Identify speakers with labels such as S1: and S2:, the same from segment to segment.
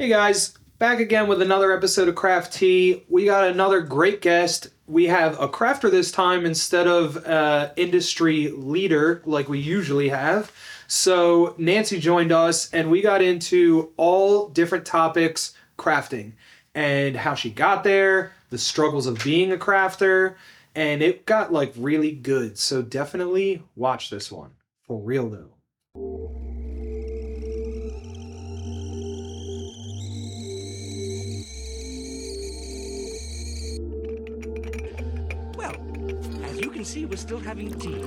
S1: Hey guys, back again with another episode of Craft Tea. We got another great guest. We have a crafter this time instead of uh, industry leader like we usually have. So Nancy joined us, and we got into all different topics crafting and how she got there, the struggles of being a crafter, and it got like really good. So definitely watch this one for real though.
S2: See, we're still having tea.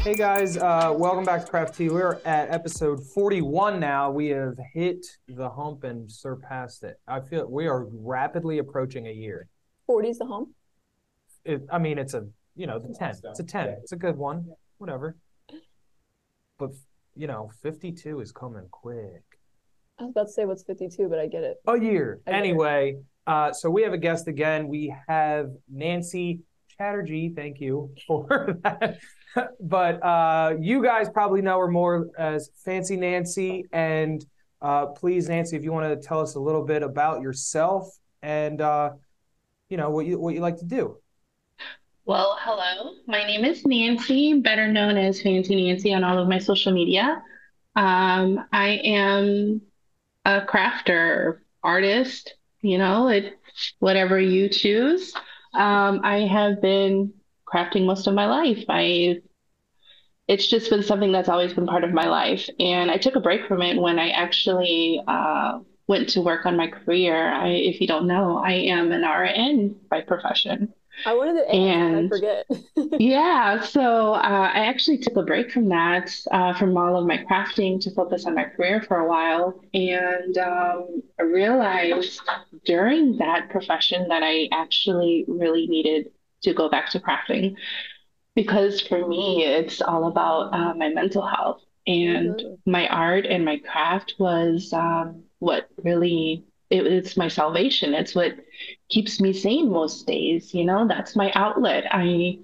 S1: Hey guys, uh, welcome back to Craft Tea. We're at episode 41 now. We have hit the hump and surpassed it. I feel we are rapidly approaching a year.
S3: 40 is the home.
S1: It, I mean, it's a you know, the 10. It's a 10. It's a good one. Whatever. But you know, 52 is coming quick.
S3: I was about to say what's 52, but I get it.
S1: A year.
S3: I get it.
S1: Uh, so we have a guest again. We have Nancy Chatterjee. Thank you for that. but uh, you guys probably know her more as Fancy Nancy. And uh, please, Nancy, if you want to tell us a little bit about yourself and uh, you know what you what you like to do.
S4: Well, hello. My name is Nancy, better known as Fancy Nancy on all of my social media. Um, I am a crafter, artist, you know, it, whatever you choose. Um, I have been crafting most of my life. I, it's just been something that's always been part of my life. And I took a break from it when I actually uh, went to work on my career. I, if you don't know, I am an RN by profession.
S3: I wanted to and I forget.
S4: yeah, so uh, I actually took a break from that, uh, from all of my crafting to focus on my career for a while. And um, I realized during that profession that I actually really needed to go back to crafting because for me, it's all about uh, my mental health. And
S3: Mhm.
S4: my art and my craft was um, what really, it, it's my salvation. It's what keeps me sane most days. You know, that's my outlet. I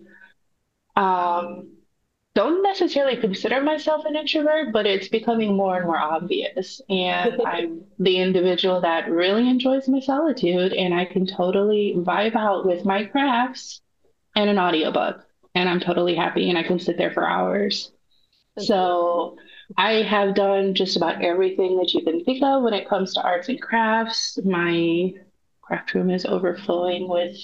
S4: um, don't necessarily consider myself an introvert, but it's becoming more and more obvious. And I'm the individual that really enjoys my solitude, and I can totally vibe out with my crafts and an audiobook. And I'm totally happy, and I can sit there for hours. So I have done just about everything that you can think of when it comes to arts and crafts. My craft room is overflowing with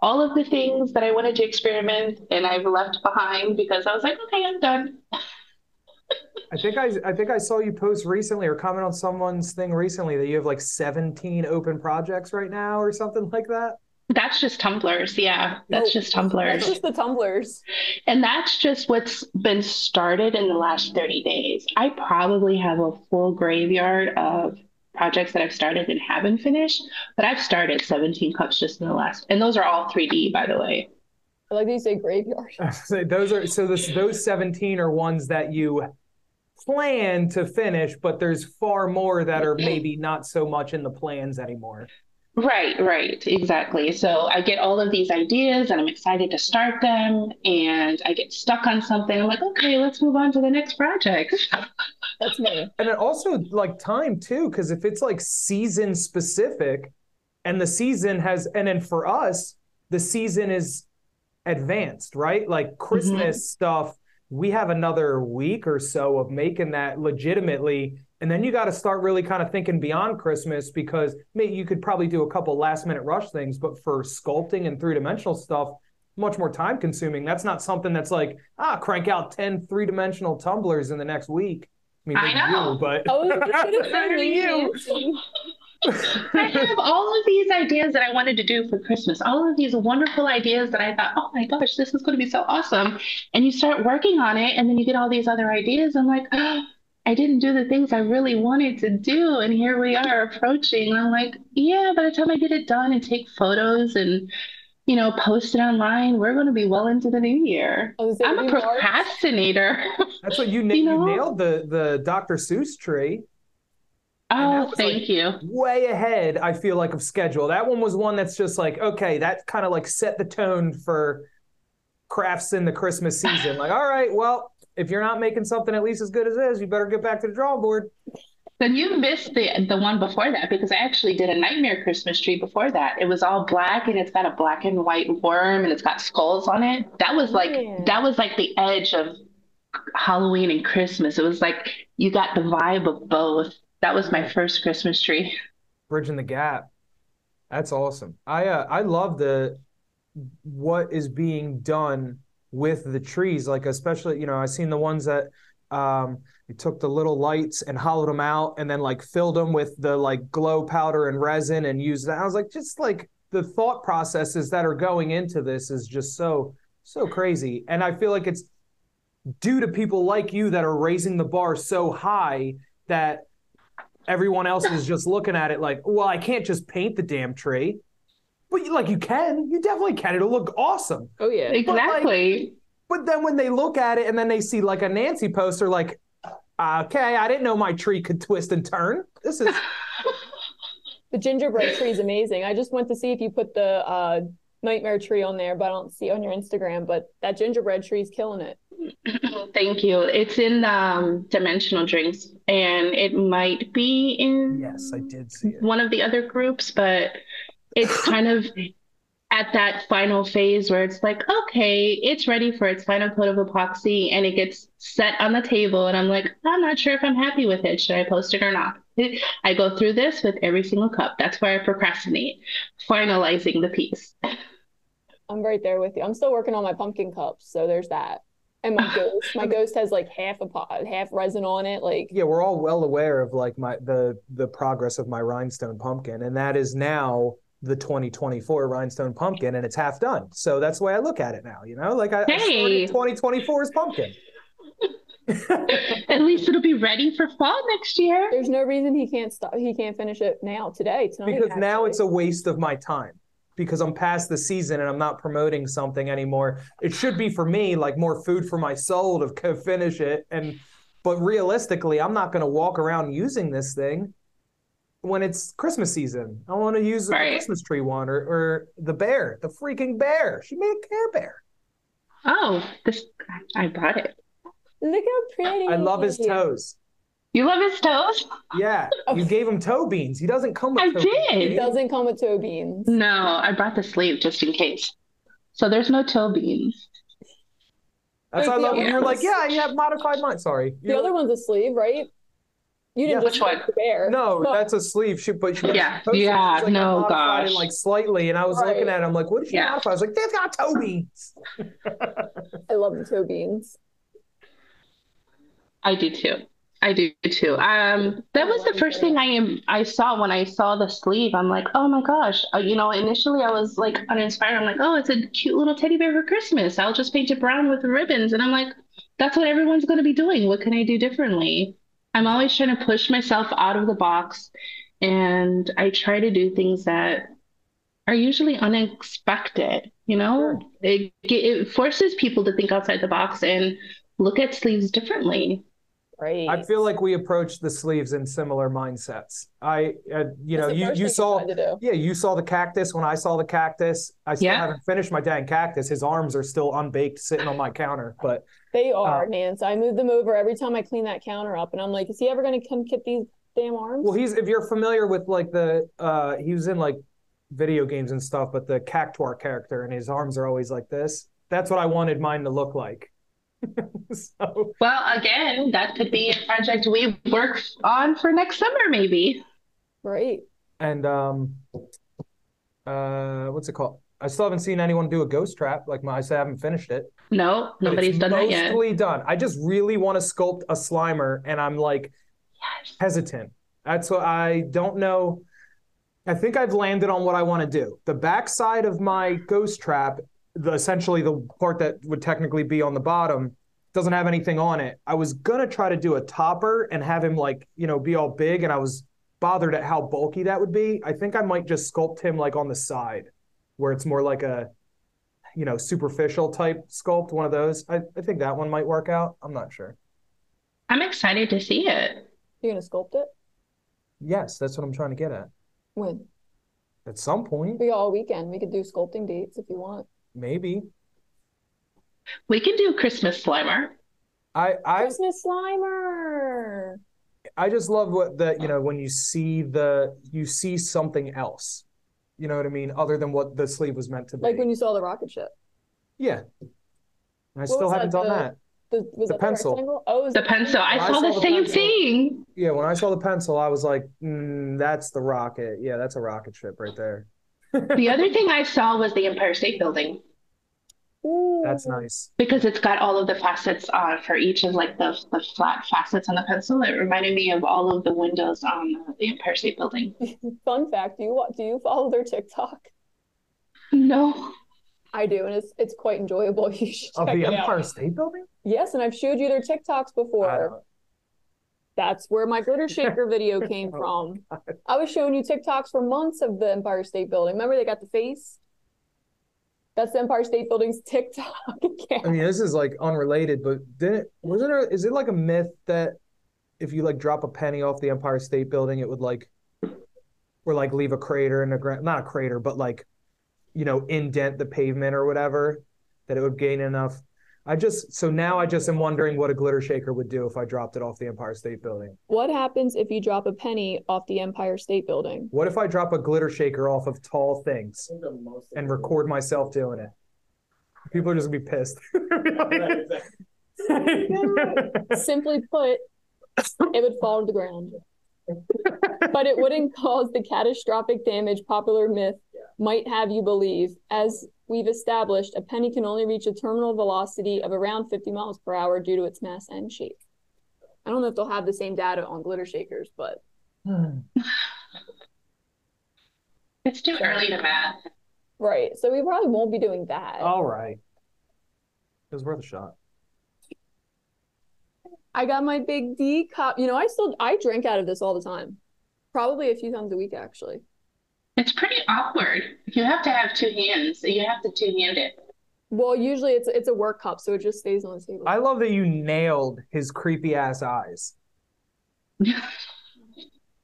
S4: all of the things that I wanted to experiment and I've left behind because I was like, okay, I'm done.
S1: I think I I think I saw you post recently or comment on someone's thing recently that you have like 17 open projects right now or something like that.
S4: That's just tumblers. Yeah, that's
S3: Oh,
S4: just
S3: That's
S4: tumblers.
S3: just the tumblers.
S4: And that's just what's been started in the last 30 days. I probably have a full graveyard of projects that I've started and haven't finished, but I've started 17 cups just in the last, and those are all 3D, by the way.
S3: I like that you say graveyard.
S1: So those are so this, those 17 are ones that you plan to finish, but there's far more that are maybe not so much in the plans anymore.
S4: Right, right, exactly. So I get all of these ideas and I'm excited to start them, and I get stuck on something. I'm like, okay, let's move on to the next project.
S3: That's me.
S1: And it also like time too, because if it's like season specific, and the season has, and then for us, the season is advanced, right? Like mm-hmm. Christmas stuff, we have another week or so of making that legitimately. And then you got to start really kind of thinking beyond Christmas because maybe you could probably do a couple last minute rush things, but for sculpting and three dimensional stuff, much more time consuming. That's not something that's like, ah, crank out 10 three dimensional tumblers in the next week. I mean,
S4: I know.
S1: you, but
S3: I was just gonna say
S1: Maybe
S3: me,
S1: you.
S4: I have all of these ideas that I wanted to do for Christmas, all of these wonderful ideas that I thought, oh my gosh, this is going to be so awesome. And you start working on it, and then you get all these other ideas. I'm like, oh, I didn't do the things I really wanted to do. And here we are approaching. I'm like, yeah, by the time I get it done and take photos and, you know, post it online, we're going to be well into the new year.
S3: Oh,
S4: I'm a procrastinator.
S1: That's what you, na-
S4: You
S1: you nailed the the Dr. Seuss tree.
S4: Oh, thank
S1: like,
S4: you.
S1: Way ahead, I feel like of schedule. That one was one that's just like okay, that kind of like set the tone for crafts in the Christmas season. Like, all right, well, if you're not making something at least as good as this, you better get back to the drawing board.
S4: Then you missed the the one before that because I actually did a nightmare Christmas tree before that. It was all black and it's got a black and white worm and it's got skulls on it. That was like
S3: Yeah.
S4: that was like the edge of Halloween and Christmas. It was like you got the vibe of both. That was my first Christmas tree.
S1: Bridging the gap. That's awesome. I uh, I love the what is being done with the trees. Like especially, you know, I've seen the ones that um you took the little lights and hollowed them out and then like filled them with the like glow powder and resin and used that. I was like, just like the thought processes that are going into this is just so so crazy. And I feel like it's due to people like you that are raising the bar so high that everyone else is just looking at it like, well, I can't just paint the damn tree. But you, like you can, you definitely can. It'll look awesome.
S3: Oh yeah.
S4: Exactly.
S1: But then when they look at it and then they see like a Nancy poster, like, okay, I didn't know my tree could twist and turn. This is
S3: The gingerbread tree is amazing. I just went to see if you put the uh, nightmare tree on there, but I don't see it on your Instagram. But that gingerbread tree is killing it.
S4: Thank you. It's in um, Dimensional Drinks and it might be in
S1: yes, I did see it.
S4: one of the other groups, but it's kind of at that final phase where it's like, okay, it's ready for its final coat of epoxy and it gets set on the table. And I'm like, I'm not sure if I'm happy with it. Should I post it or not? I go through this with every single cup. That's where I procrastinate, finalizing the piece.
S3: I'm right there with you. I'm still working on my pumpkin cups, so there's that. And my ghost, my ghost has like half a pot, half resin on it. Like
S1: Yeah, we're all well aware of like my the the progress of my rhinestone pumpkin, and that is now the 2024 rhinestone pumpkin, and it's half done. So that's the way I look at it now. You know, like I, I
S4: Hey.
S1: started 2024's pumpkin.
S4: At least it'll be ready for fall next year.
S3: there's no reason he can't stop. He can't finish it now, today, tonight.
S1: because now it's a waste of my time because I'm past the season and I'm not promoting something anymore. It should be for me like more food for my soul to co- finish it and but realistically, I'm not going to walk around using this thing when it's Christmas season. I want to use the Christmas tree one or, or the bear, the freaking bear. She made a Care Bear.
S4: Oh, this I brought it.
S3: Look how pretty.
S1: I love his toes.
S4: You love his toes?
S1: Yeah, oh. you gave him toe beans. He doesn't come with
S4: I
S1: toe
S4: did.
S1: beans.
S3: It doesn't come with toe beans.
S4: No, I brought the sleeve just in case. So there's no toe beans.
S1: That's why I
S3: Wait, the
S1: love when you're like, yeah, you have modified mine. Sorry.
S3: The
S1: You're-
S3: other one's a sleeve, right? You didn't
S1: Yeah.
S3: just
S4: Which one?
S3: make the bear.
S1: No,
S3: Oh,
S1: that's a sleeve. She, but she,
S4: Yeah,
S1: she
S4: yeah,
S1: she's like, I
S4: no,
S1: modified it
S4: gosh.
S1: like slightly, and I was looking at it. I'm like, what did she
S4: Yeah.
S1: modify? I was like, they've got toe beans.
S3: I love the toe beans.
S4: I do too. I do too. Um, that was the first thing I am I saw when I saw the sleeve. I'm like, oh my gosh. Uh, you know, initially I was like uninspired. I'm like, oh, it's a cute little teddy bear for Christmas. I'll just paint it brown with ribbons. And I'm like, that's what everyone's going to be doing. What can I do differently? I'm always trying to push myself out of the box, and I try to do things that are usually unexpected. You know, it it forces people to think outside the box and look at sleeves differently.
S3: Right.
S1: I feel like we approach the sleeves in similar mindsets. I, uh, you know,
S3: That's the
S1: you you saw,
S3: tried
S1: yeah, you saw the cactus when I saw the cactus. I still
S4: Yeah.
S1: haven't finished my dang cactus. His arms are still unbaked, sitting on my counter. But
S3: They are,
S1: Uh,
S3: Nance. I move them over every time I clean that counter up, and I'm like, is he ever going to come get these damn arms?
S1: well, he's if you're familiar with like the, uh, he was in like video games and stuff, but the cactuar character, and his arms are always like this. That's what I wanted mine to look like. so
S4: Well, again, that could be a project we work on for next summer, maybe.
S3: right.
S1: and um uh what's it called i still haven't seen anyone do a ghost trap like my i said i haven't finished it
S4: No, nobody's
S1: it's
S4: done that yet.
S1: mostly done i just really want to sculpt a slimer and i'm like
S4: Yes.
S1: hesitant that's what i don't know i think i've landed on what i want to do the backside of my ghost trap the essentially the part that would technically be on the bottom doesn't have anything on it i was gonna try to do a topper and have him like you know be all big and i was bothered at how bulky that would be i think i might just sculpt him like on the side where it's more like a you know superficial type sculpt one of those i, I think that one might work out i'm not sure
S4: I'm excited to see it.
S3: You're going to sculpt it?
S1: yes that's what i'm trying to get at
S3: When?
S1: at some point
S3: We got all weekend. We could do sculpting dates if you want.
S1: Maybe
S4: We can do Christmas Slimer.
S1: I I
S3: Christmas Slimer.
S1: I just love what the you know when you see the you see something else. You know what I mean? Other than what the sleeve was meant to be.
S3: Like when you saw the rocket ship.
S1: yeah. I
S3: What
S1: still
S3: was
S1: haven't
S3: that,
S1: done
S3: the-
S1: that.
S3: The, was
S1: The
S3: that
S1: pencil.
S3: The, rectangle? oh, it was
S4: The pencil. I
S1: I
S4: saw the
S1: saw the
S4: same
S1: pencil.
S4: thing.
S1: Yeah, when I saw the pencil, I was like, mm, "That's the rocket. Yeah, that's a rocket ship right there."
S4: The other thing I saw was the Empire State Building
S3: Ooh.
S1: That's nice.
S4: because it's got all of the facets on for each of like the the flat facets on the pencil. It reminded me of all of the windows on the Empire State Building.
S3: Fun fact: Do you do you follow their TikTok?
S4: No.
S3: I do, and it's it's quite enjoyable. You should
S1: Of
S3: check
S1: the Empire
S3: out.
S1: State Building?
S3: Yes, and I've showed you their TikToks before. That's where my glitter shaker video came
S1: Oh,
S3: from. I was showing you TikToks for months of the Empire State Building. Remember they got the face? That's the Empire State Building's TikTok account.
S1: I mean, this is like unrelated, but didn't wasn't there? Is it like a myth that if you like drop a penny off the Empire State Building, it would like, or like leave a crater in the ground? Not a crater, but like, you know, indent the pavement or whatever, that it would gain enough. I just so now I just am wondering what a glitter shaker would do if I dropped it off the Empire State Building.
S3: What happens if you drop a penny off the Empire State Building?
S1: What if I drop a glitter shaker off of tall things and record myself doing it? People are just gonna be pissed.
S3: Simply put, it would fall to the ground. But it wouldn't cause the catastrophic damage popular myth might have you believe. As we've established, a penny can only reach a terminal velocity of around 50 miles per hour due to its mass and shape. I don't know if they'll have the same data on glitter shakers, but hmm.
S4: It's too early to math.
S3: right. So we probably won't be doing that.
S1: All right. It was worth a shot.
S3: I got my big D cup. You know, I still I drink out of this all the time. Probably a few times a week actually.
S4: It's pretty awkward. You have to have two hands. You have to two hand it.
S3: Well, usually it's it's a work cup, so it just stays on the table.
S1: I love that you nailed his creepy ass eyes.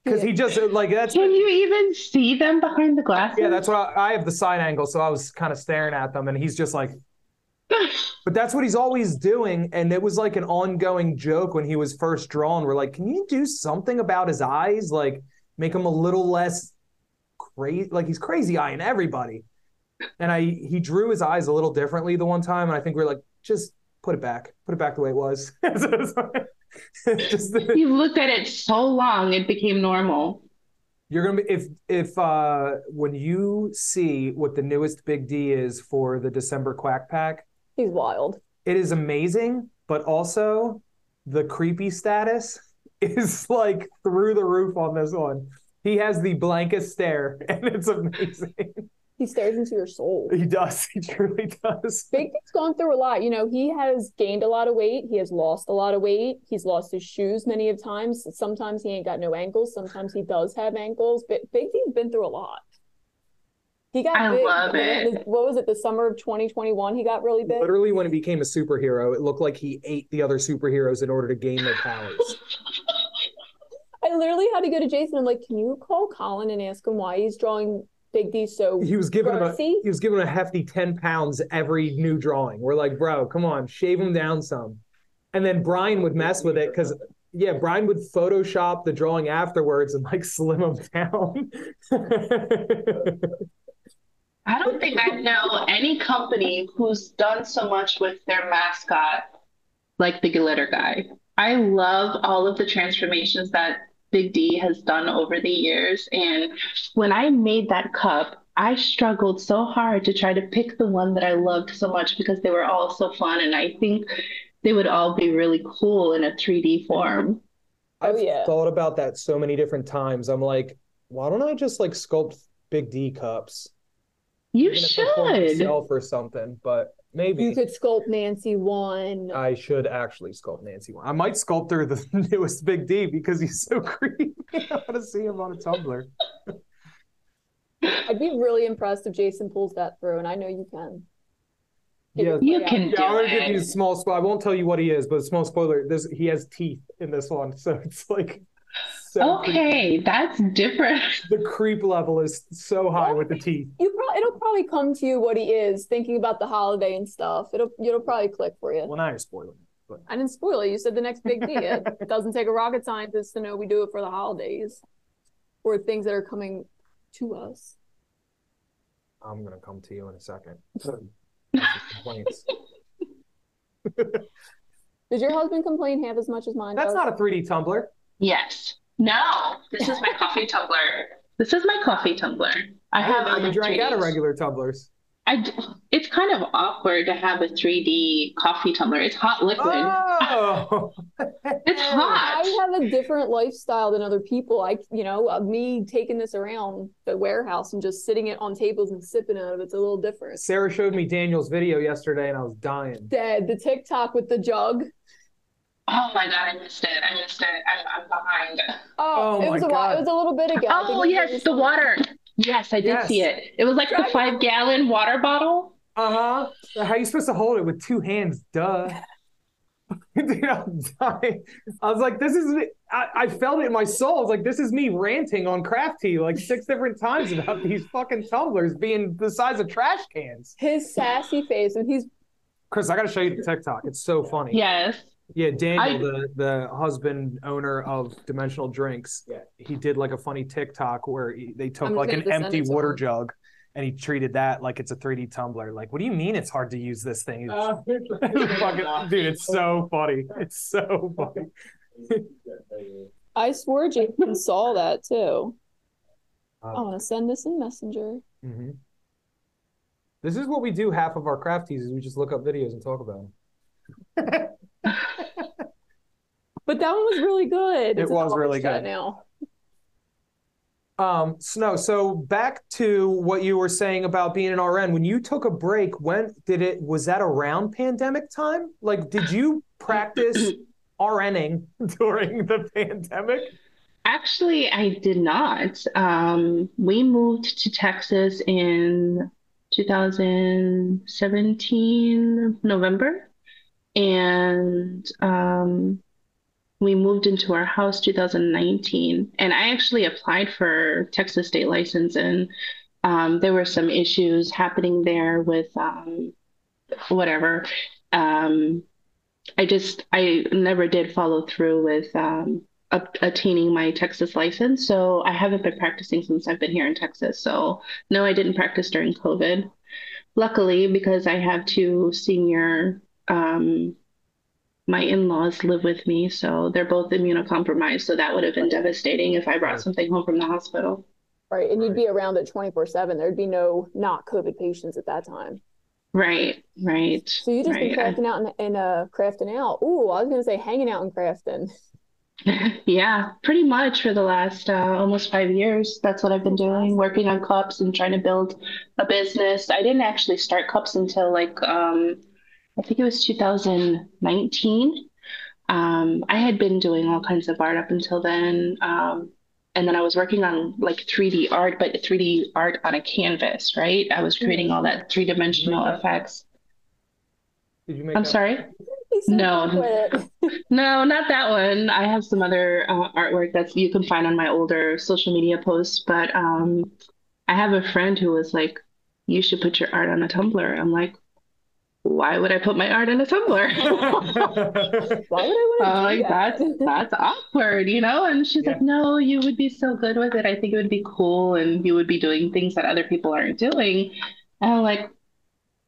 S1: Because he just like that's
S4: Can you even see them behind the glasses?
S1: yeah, that's what I, I have the side angle, so I was kind of staring at them, and he's just like, but that's what he's always doing, and it was like an ongoing joke when he was first drawn. We're like, can you do something about his eyes, like make him a little less crazy? Like he's crazy eyeing everybody, and I he drew his eyes a little differently the one time, and I think we are like, just put it back, put it back the way it was. just
S4: You looked at it so long, it became normal.
S1: You're gonna be if if uh when you see what the newest Big D is for the December Quack Pack,
S3: He's wild.
S1: it is amazing, but also the creepy status is like through the roof on this one. He has the blankest stare, and it's amazing.
S3: He stares into your soul.
S1: he does. He truly does.
S3: Big Dick's gone through a lot. You know, he has gained a lot of weight. He has lost a lot of weight. He's lost his shoes many of times. Sometimes he ain't got no ankles. Sometimes he does have ankles. But Big D's been through a lot. He got
S4: I
S3: big.
S4: love it.
S3: What was it? The summer of 2021, he got really big.
S1: Literally, when he became a superhero, it looked like he ate the other superheroes in order to gain their powers.
S3: I literally had to go to Jason. I'm like, can you call Colin and ask him why he's drawing Big D so
S1: He was giving him a
S3: girthy?
S1: he was giving him a hefty 10 pounds every new drawing. We're like, bro, come on, shave him down some. And then Brian would mess with it because yeah, Brian would Photoshop the drawing afterwards and like slim him down.
S4: I don't think I know any company who's done so much with their mascot like the glitter guy. I love all of the transformations that Big D has done over the years. And when I made that cup, I struggled so hard to try to pick the one that I loved so much because they were all so fun. And I think they would all be really cool in a 3D form.
S1: I've
S3: Oh, yeah.
S1: thought about that so many different times. I'm like, why don't I just like sculpt big D cups?
S4: You
S1: Even if I form
S4: should.
S1: myself or something, but maybe
S3: You could sculpt Nancy one.
S1: I should actually sculpt Nancy one. I might sculpt her the newest Big D because he's so creepy. I want to see him on a tumbler.
S3: I'd be really impressed if Jason pulls that through, and I know you can.
S1: Yeah.
S4: You
S3: play
S4: can
S3: out.
S1: Yeah, I'm
S4: do
S1: gonna give you a small spoiler. I won't tell you what he is, but a small spoiler. This he has teeth in this one, so it's like so creepy.
S4: Okay, that's different.
S1: The creep level is so high with the teeth.
S3: You probably it'll probably come to you what he is, thinking about the holiday and stuff. It'll it'll probably click for you.
S1: Well, now you're spoiling. It.
S3: I didn't spoil it. You said the next big thing. It doesn't take a rocket scientist to know we do it for the holidays or things that are coming to us.
S1: I'm gonna come to you in a second. Complaints.
S3: Does your husband complain half as much as mine
S1: That's
S3: does?
S1: not a 3D tumbler.
S4: Yes. No, this is my coffee tumbler. This is my coffee tumbler. I
S1: I
S4: have
S1: didn't know
S4: other
S1: you drank out of
S4: 3Ds.
S1: regular tumblers.
S4: I d- it's kind of awkward to have a 3D coffee tumbler. It's hot liquid.
S1: Oh,
S4: It's hot.
S3: I have a different lifestyle than other people. I, you know, uh, me taking this around the warehouse and just sitting it on tables and sipping out of it's a little different.
S1: Sarah showed me Daniel's video yesterday, and I was dying.
S3: Dead. The TikTok with the jug.
S4: Oh my god, I missed it. I missed it. I'm, I'm behind.
S3: Oh,
S1: Oh
S3: it was a while. It was a little bit ago.
S4: Oh yes, the
S3: some-
S4: water. Yes, I did
S1: Yes.
S4: see it. It was like the
S3: Dragon-
S4: five gallon water bottle.
S1: Uh huh. How are you supposed to hold it with two hands? Duh. Dude, I'm dying. I was like, this is. I, I felt it in my soul. I was like, this is me ranting on Craft Tea like six different times about these fucking tumblers being the size of trash cans.
S3: His sassy face, and he's
S1: Chris, I gotta show you the TikTok. It's so funny.
S4: Yes.
S1: Yeah, Daniel,
S4: I-
S1: the the husband owner of Dimensional Drinks, yeah, he did like a funny TikTok where he, they took
S3: I'm
S1: like an
S3: have to send
S1: empty water
S3: him.
S1: jug and he treated that like it's a 3D tumbler. Like, what do you mean it's hard to use this thing? It's fucking, dude, it's so funny. It's so funny.
S3: I swore Jason saw that too.
S1: Uh,
S3: I want to send this in Messenger.
S1: hmm This is what we do. Half of our craft teas is we just look up videos and talk about them.
S3: But that one was really good.
S1: It
S3: It's in
S1: was really good.
S3: Now,
S1: Um, Snow, so back to what you were saying about being an RN. When you took a break, when did it was that around pandemic time? Like did you practice RNing during the pandemic?
S4: Actually, I did not. Um, we moved to Texas in 2017, November, and um, we moved into our house 2019. And I actually applied for Texas state license, and um, there were some issues happening there with um, whatever. Um, I just I never did follow through with um, attaining my Texas license. So I haven't been practicing since I've been here in Texas. So no, I didn't practice during COVID. Luckily, because I have two senior, um, my in-laws live with me, so they're both immunocompromised. So that would have been devastating if I brought something home from the hospital.
S3: right? And you'd be around it twenty four seven. There'd be no not COVID patients at that time.
S4: Right, right,
S3: So you just been crafting out and, and uh crafting out. Ooh, I was gonna say hanging out and crafting.
S4: Yeah, pretty much for the last uh, almost five years. That's what I've been doing, working on cups and trying to build a business. I didn't actually start cups until like um, I think it was 2019. Um, I had been doing all kinds of art up until then. Um, and then I was working on like 3D art, but 3D art on a canvas, right? I was creating all that three-dimensional effects.
S1: Did you make
S4: I'm
S1: that?
S4: sorry? No. No, not that one. I have some other uh, artwork that you can find on my older social media posts, but um, I have a friend who was like, "You should put your art on a tumbler." I'm like, "Why would I put my art on a tumbler?"
S3: Why would I want to
S4: Uh,
S3: do
S4: like
S3: that?
S4: that's that's awkward, you know? And she's
S1: Yeah.
S4: like, "No, you would be so good with it. I think it would be cool, and you would be doing things that other people aren't doing." And I'm like,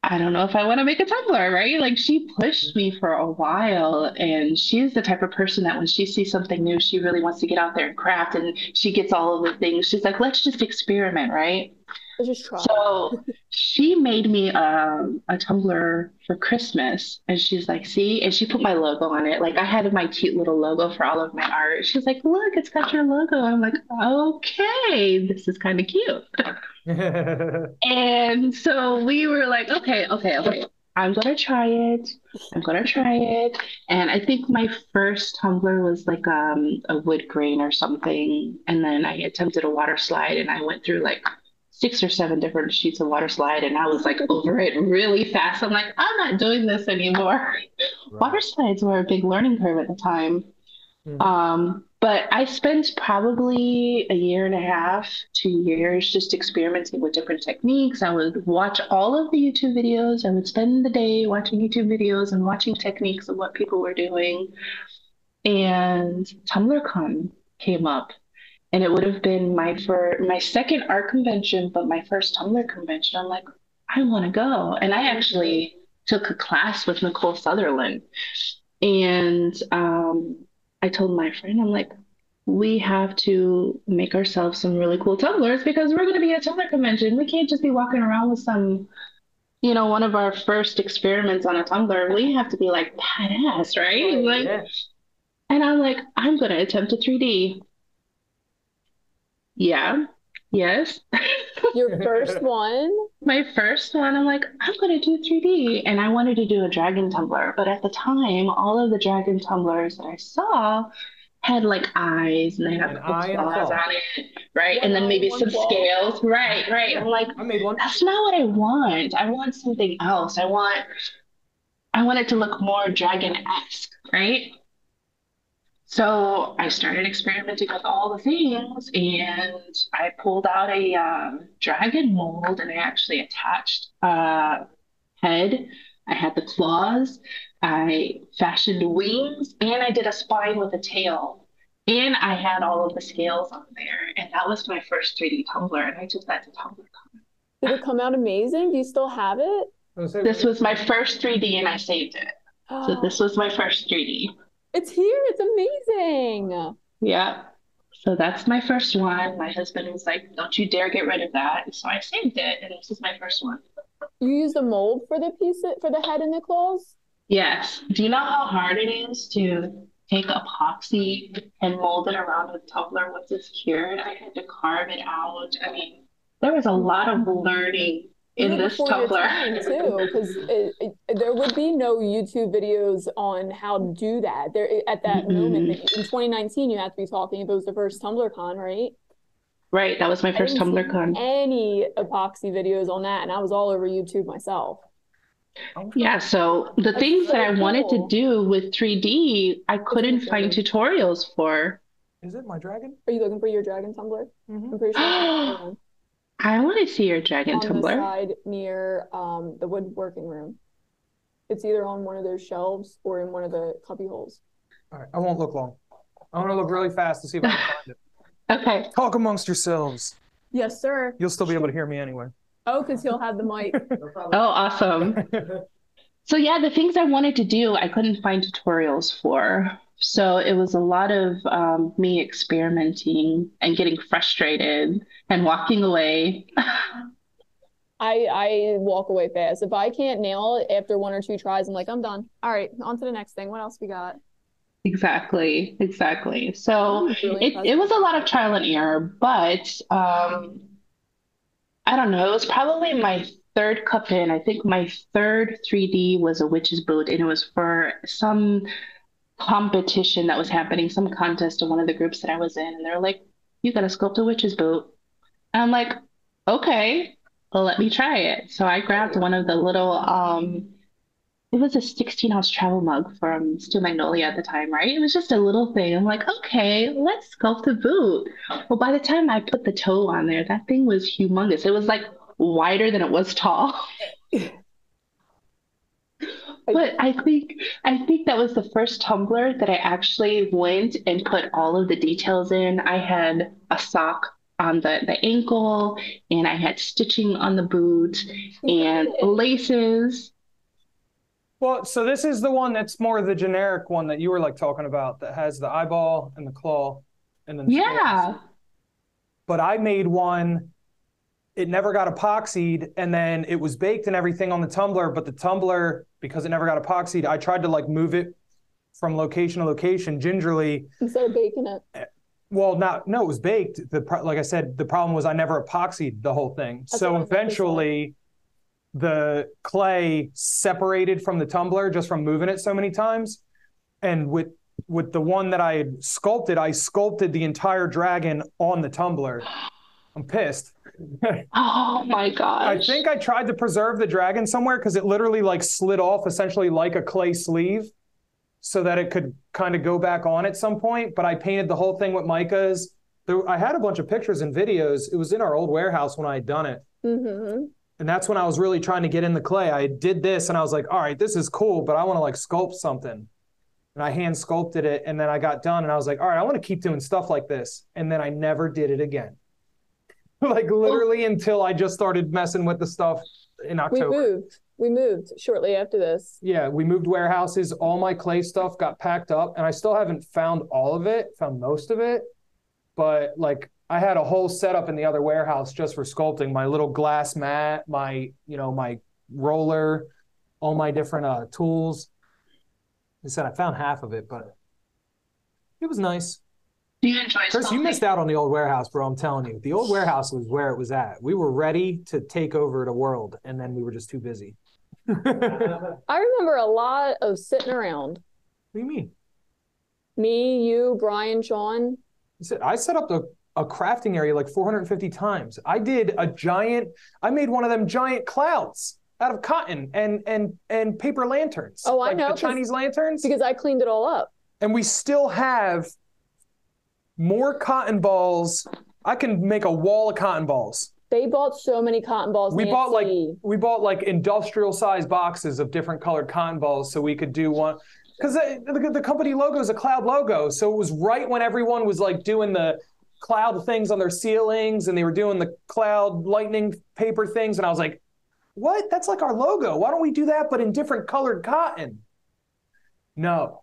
S4: I don't know if I want to make a tumbler, right? Like she pushed me for a while, and she's the type of person that when she sees something new, she really wants to get out there and craft, and she gets all of the things. She's like, let's just experiment, right?
S3: Let's just try.
S4: So she made me um, a tumbler for Christmas, and she's like, "See," and she put my logo on it. Like I had my cute little logo for all of my art. She's like, "Look, it's got your logo." I'm like, "Okay, this is kind of cute." And so we were like, "Okay, okay, okay." I'm gonna try it. I'm gonna try it. And I think my first tumbler was like um, a wood grain or something. And then I attempted a water slide and I went through like six or seven different sheets of water slide and I was like over it really fast. I'm like, I'm not doing this anymore. Water slides were a big learning curve at the time.
S1: Mhm.
S4: Um, But I spent probably a year and a half, two years just experimenting with different techniques. I would watch all of the YouTube videos. I would spend the day watching YouTube videos and watching techniques of what people were doing. And TumblerCon came up. And it would have been my for my second art convention, but my first tumbler convention. I'm like, I want to go. And I actually took a class with Nicole Sutherland. And um, I told my friend, I'm like, we have to make ourselves some really cool tumblers because we're going to be at a tumbler convention. We can't just be walking around with some, you know, one of our first experiments on a tumbler. We have to be like badass, right? Oh, like,
S1: Yeah.
S4: and I'm like, I'm going to attempt a 3D. Yeah. Yes.
S3: Your first one?
S4: My first one, I'm like, I'm gonna do 3D. And I wanted to do a dragon tumbler, but at the time, all of the dragon tumblers that I saw had like eyes and they had
S1: An eye
S4: claws
S1: claw.
S4: on it, right?
S3: One
S4: And then maybe some
S3: claw.
S4: scales. Right, right.
S1: Yeah.
S4: I'm like,
S1: I made one.
S4: that's not what I want. I want something else. I want I want it to look more dragon-esque, right? So I started experimenting with all the things, and I pulled out a um, dragon mold, and I actually attached a head. I had the claws. I fashioned wings, and I did a spine with a tail. And I had all of the scales on there, and that was my first 3D tumbler, and I took that to TumblerCon.
S3: Did it come out amazing? Do you still have it?
S1: I was gonna say,
S4: This was my first 3D, and I saved it. So this was my first 3D.
S3: It's here. It's amazing.
S4: Yeah. So that's my first one. My husband was like, "Don't you dare get rid of that." So I saved it, and this is my first one.
S3: You used a mold for the piece for the head and the claws?
S4: Yes. Do you know how hard it is to take epoxy and mold it around a tumbler once it's cured? I had to carve it out. I mean, there was a lot of learning in
S3: Even
S4: this
S3: before your
S4: Tumblr.
S3: too, because there would be no YouTube videos on how to do that. There at that moment in 2019, you had to be talking if it was the first TumblerCon, right?
S4: Right. That was my
S3: I
S4: first
S3: didn't see Any epoxy videos on that, and I was all over YouTube myself.
S4: Yeah, so the
S3: That's
S4: things that
S3: so
S4: I wanted to do with 3D, I couldn't find tutorials for.
S1: Is it my dragon?
S3: Are you looking for your dragon tumbler?
S1: Mhm.
S3: I'm pretty sure
S4: I want to see your dragon
S3: on the
S4: tumbler.
S3: side near um, the woodworking room. It's either on one of those shelves or in one of the cubby holes.
S1: All right, I won't look long. I want to look really fast to see if I can find it.
S4: Okay.
S1: Talk amongst yourselves.
S3: Yes, sir.
S1: You'll still be able to hear me anyway.
S3: Oh, because he'll have the mic.
S4: Oh, awesome. So yeah, the things I wanted to do, I couldn't find tutorials for. So it was a lot of um, me experimenting and getting frustrated and walking away.
S3: I I walk away fast. If I can't nail it after one or two tries, I'm like, I'm done. All right, on to the next thing. What else we got?
S4: Exactly, exactly. So
S3: really
S4: it, it was a lot of trial and error, but um, I don't know. It was probably my third cup in. I think my third 3D was a witch's boot, and it was for some competition that was happening, some contest in one of the groups that I was in. And they're like, you got to sculpt a witch's boot. And I'm like, okay, well, let me try it. So I grabbed one of the little, um, it was a 16 ounce travel mug from Steel Magnolia at the time, right? It was just a little thing. I'm like, okay, let's sculpt a boot. Well, by the time I put the toe on there, that thing was humongous. It was like wider than it was tall. But I think I think that was the first tumbler that I actually went and put all of the details in. I had a sock on the, the ankle and I had stitching on the boot and laces.
S1: Well, so this is the one that's more the generic one that you were like talking about that has the eyeball and the claw and then
S4: Yeah.
S1: scales. But I made one. It never got epoxied, and then it was baked and everything on the tumbler. But the tumbler, because it never got epoxied, I tried to like move it from location to location gingerly.
S3: Instead of baking it.
S1: Eh, well, not no, it was baked. The like I said, the problem was I never epoxied the whole thing.
S3: That's
S1: so
S3: what I was gonna say.
S1: eventually, the clay separated from the tumbler just from moving it so many times, and with with the one that I had sculpted, I sculpted the entire dragon on the tumbler. I'm pissed.
S4: Oh my
S1: God.
S4: I
S1: think I tried to preserve the dragon somewhere because it literally like slid off essentially like a clay sleeve. so that it could kind of go back on at some point. But I painted the whole thing with micas. There, I had a bunch of pictures and videos. It was in our old warehouse when I had done it.
S3: Mm-hmm.
S1: And that's when I was really trying to get in the clay. I did this and I was like, all right, this is cool, but I want to like sculpt something. And I hand sculpted it and then I got done and I was like, all right, I want to keep doing stuff like this. And then I never did it again. like literally until I just started messing with the stuff in October.
S3: We moved. We moved shortly after this.
S1: Yeah, we moved warehouses. All my clay stuff got packed up, and I still haven't found all of it, found most of it. But like, I had a whole setup in the other warehouse just for sculpting my little glass mat, my, you know, my roller, all my different uh, tools. I said I found half of it, but it was nice.
S4: Do you enjoy
S1: Chris, you missed out on the old warehouse, bro. I'm telling you. The old warehouse was where it was at. We were ready to take over the world, and then we were just too busy.
S3: I remember a lot of sitting around.
S1: What do you mean?
S3: Me, you, Brian, Sean.
S1: I set up a, a crafting area like 450 times. I did a giant, I made one of them giant clouds out of cotton and and and paper lanterns.
S3: Oh, I
S1: like
S3: know,
S1: The
S3: 'cause-
S1: Chinese lanterns.
S3: Because I cleaned it all up.
S1: And we still have more cotton balls. I can make a wall of cotton balls.
S3: They bought so many cotton balls.
S1: We bought like we bought like industrial size boxes of different colored cotton balls so we could do one because the, the company logo is a cloud logo so it was right when everyone was like doing the cloud things on their ceilings and they were doing the cloud lightning paper things and i was like what that's like our logo why don't we do that but in different colored cotton no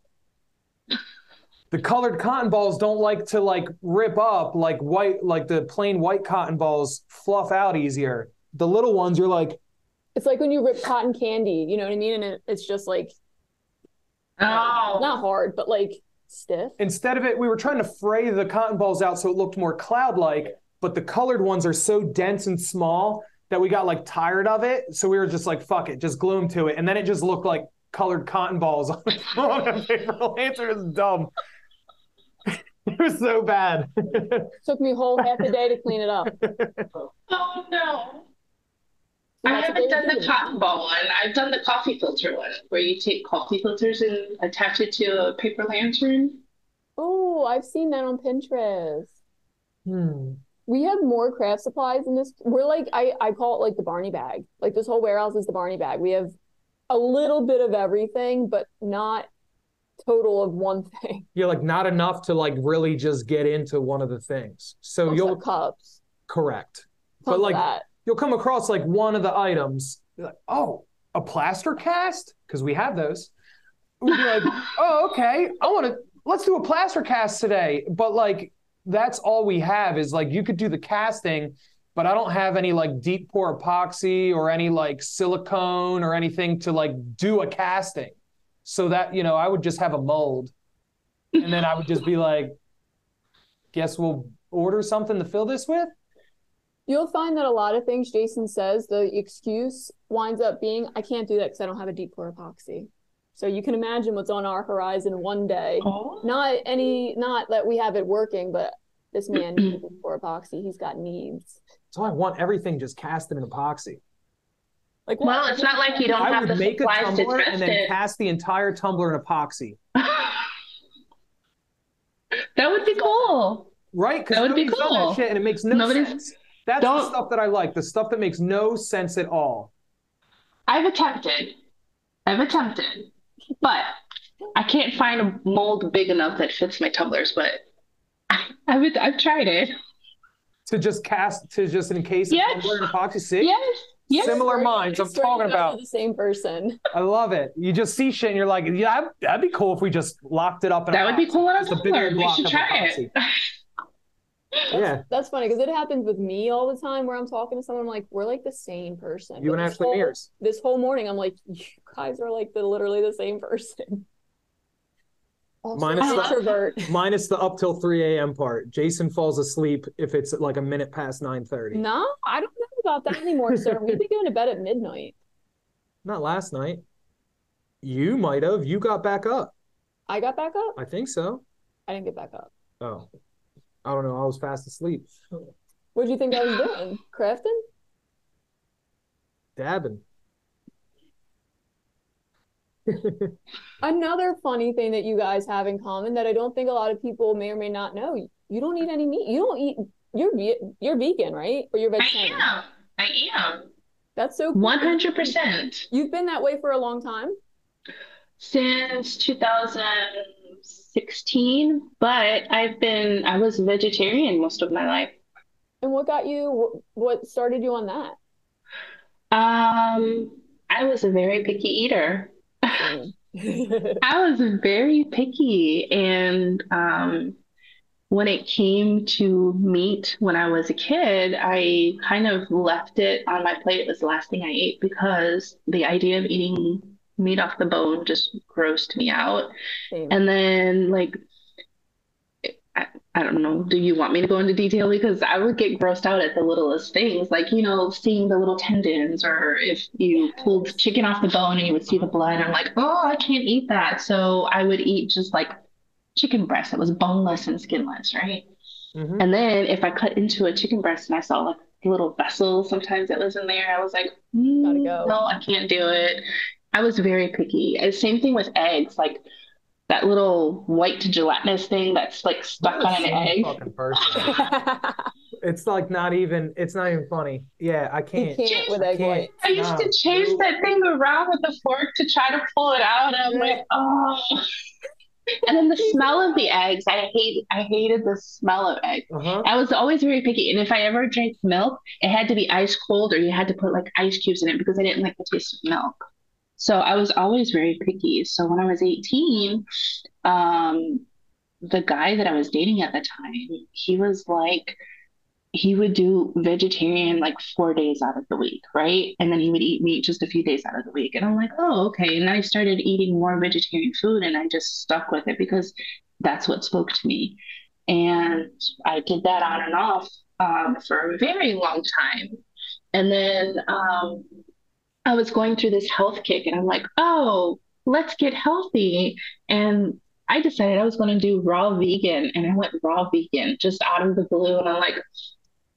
S1: the colored cotton balls don't like to like rip up like white like the plain white cotton balls fluff out easier. The little ones you're like
S3: It's like when you rip cotton candy, you know what I mean? And it, it's just like
S4: Oh,
S3: not hard, but like stiff.
S1: instead of it we were trying to fray the cotton balls out so it looked more cloud like but the colored ones are so dense and small that we got like tired of it. So we were just like fuck it just glue them to it. And then it just looked like colored cotton balls on on a paper. Lantern it was dumb it was so bad
S3: Took me a whole half a day to clean it up.
S4: oh no. I
S3: that's what
S4: haven't
S3: they were
S4: done the
S3: doing.
S4: cotton ball one. I've done the coffee filter one, where you take coffee filters and attach it to a paper lantern.
S3: Oh, I've seen that on Pinterest.
S1: Hmm.
S3: We have more craft supplies in this. We're like I I call it like the Barney bag. Like this whole warehouse is the Barney bag. We have a little bit of everything, but not total of one thing.
S1: you're like not enough to like really just get into one of the things. So
S3: Also
S1: you'll
S3: cups.
S1: correct.
S3: But
S1: but like
S3: that.
S1: you'll come across like one of the items you're like oh a plaster cast? Because we have those. We'll be like oh okay. I want to let's do a plaster cast today. But like that's all we have is like you could do the casting but i don't have any like deep pour epoxy or any like silicone or anything to like do a casting so that you know i would just have a mold and then i would just be like guess we'll order something to fill this with
S3: You'll find that a lot of things Jason says, the excuse winds up being, I can't do that because I don't have a deep pour epoxy. So you can imagine what's on our horizon one day.
S4: Oh.
S3: Not any, not that we have it working, but this man needs a deep pour epoxy. He's got needs.
S1: so i want everything just cast in epoxy
S3: Like,
S4: Well, it's not like you don't
S1: I
S4: have
S1: would
S4: the
S1: make a
S4: supplies to
S1: tumbler
S4: test
S1: and then
S4: it.
S1: cast the entire tumbler in epoxy.
S4: that would be cool.
S1: Right?
S4: That would be cool.
S1: that shit and it makes no
S4: Nobody's-
S1: sense. That's the
S4: Don't-
S1: stuff that I like. The stuff that makes no sense at all.
S4: I've attempted. I've attempted, but I can't find a mold big enough that fits my tumblers. But I, I would. I've tried it.
S1: To just cast to just encase a
S4: Yes.
S1: tumbler in epoxy. See?
S4: Yes. Yes.
S1: Similar minds. I'm
S3: Swear
S1: talking
S3: you guys are
S1: about.
S3: the same person.
S1: I love it. You just see shit and you're like, yeah, that'd, that'd be cool if we just locked it up in
S4: That would be
S1: epoxy.
S4: cool on a
S1: Just a bigger
S4: tumbler. We
S1: block
S4: should
S1: of
S4: try
S1: epoxy.
S4: it.
S1: Yeah.
S3: That's funny because it happens with me all the time where I'm talking to someone, I'm like, we're like the same person.
S1: You
S3: But
S1: and
S3: this
S1: Ashley
S3: whole-
S1: Mears.
S3: This whole morning, I'm like, you guys are like the literally the same person. Also
S1: Minus
S4: the-
S3: introvert.
S1: Minus the up till 3 a.m. part. Jason falls asleep if it's like a minute past 9:30.
S3: No, I don't know about that anymore, sir. We've been going to bed at midnight.
S1: Not last night. You might have. You got back up.
S3: I got back up.
S1: I think so.
S3: I didn't get back up.
S1: Oh. I don't know. I was fast asleep.
S3: What do you think I was doing? Crafting?
S1: Dabbing.
S3: Another funny thing that you guys have in common that I don't think a lot of people may or may not know. You don't eat any meat. You don't eat. You're you're vegan, right? Or you're vegetarian?
S4: I am. I am.
S3: That's so cool.
S4: 100%.
S3: You've been that way for a long time.
S4: Since 2016, but I've been, I was vegetarian most of my life.
S3: And what got you? What started you on that?
S4: Um, I was a very picky eater. I was very picky, and um, when it came to meat when I was a kid, I kind of left it on my plate. It was the last thing I ate because the idea of eating meat off the bone just grossed me out.
S3: Same.
S4: And then, like, I, don't know, do you want me to go into detail? Because I would get grossed out at the littlest things, like, you know, seeing the little tendons, or if you pulled chicken off the bone and you would see the blood, I'm like, oh, I can't eat that. So I would eat just like chicken breast that was boneless and skinless, right?
S1: Mhm.
S4: And then if I cut into a chicken breast and I saw like a little vessel sometimes that was in there, I was like,
S3: Gotta
S4: "Mm,
S3: go."
S4: no, I can't do it. I was very picky. And same thing with eggs, like that little white gelatinous thing that's like stuck
S1: You're
S4: on an egg.
S1: fucking person. It's like not even. It's not even funny. Yeah, I can't.
S3: You
S1: can't
S3: with egg
S1: can't.
S3: white.
S4: I used to
S1: Nah,
S4: chase
S1: dude.
S4: that thing around with a fork to try to pull it out, and I'm like, oh. And then the smell of the eggs, I hate I hated the smell of eggs.
S1: Uh-huh.
S4: I was always very picky, and if I ever drank milk, it had to be ice cold or you had to put like ice cubes in it because I didn't like the taste of milk. So I was always very picky. So when I was 18, um, the guy that I was dating at the time, he was like, he would do vegetarian like four days out of the week, right? And then he would eat meat just a few days out of the week. And I'm like, oh, okay. And I started eating more vegetarian food and I just stuck with it because that's what spoke to me. And I did that on and off um, for a very long time. And then um, I was going through this health kick and I'm like, oh, let's get healthy. And I decided I was going to do raw vegan and I went raw vegan just out of the blue. And I'm like,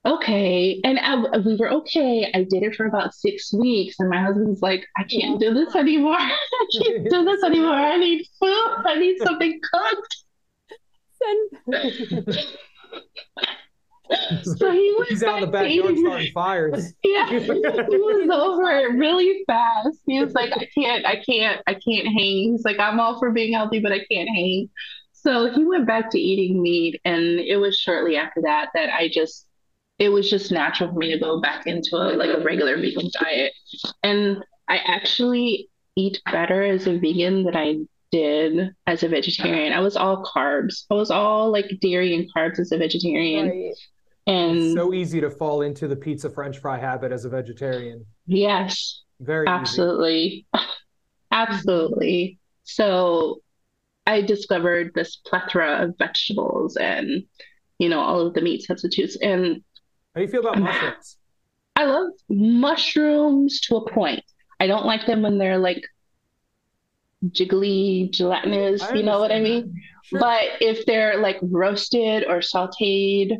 S4: okay. And I, we were okay. I did it for about six weeks. And my husband's like, I can't do this oh. anymore. I can't do this anymore. I need food. I need something cooked.
S3: Send-
S4: So he went
S1: He's out in the
S4: back to
S1: backyard starting fires.
S4: Yeah, he was over it really fast. He was like, I can't, I can't, I can't hang. He's like, I'm all for being healthy, but I can't hang. So he went back to eating meat, and it was shortly after that that I just, it was just natural for me to go back into a like a regular vegan diet. And I actually eat better as a vegan than I did as a vegetarian. I was all carbs. I was all like dairy and carbs as a vegetarian.
S3: right.
S4: And
S1: It's so easy to fall into the pizza French fry habit as a vegetarian.
S4: yes,
S1: Very.
S4: Absolutely. Absolutely. So I discovered this plethora of vegetables and, you know, all of the meat substitutes. And
S1: How do you feel about mushrooms?
S4: I love mushrooms to a point. I don't like them when they're like jiggly, gelatinous, you know what I mean?
S1: Sure.
S4: But if they're like roasted or sauteed,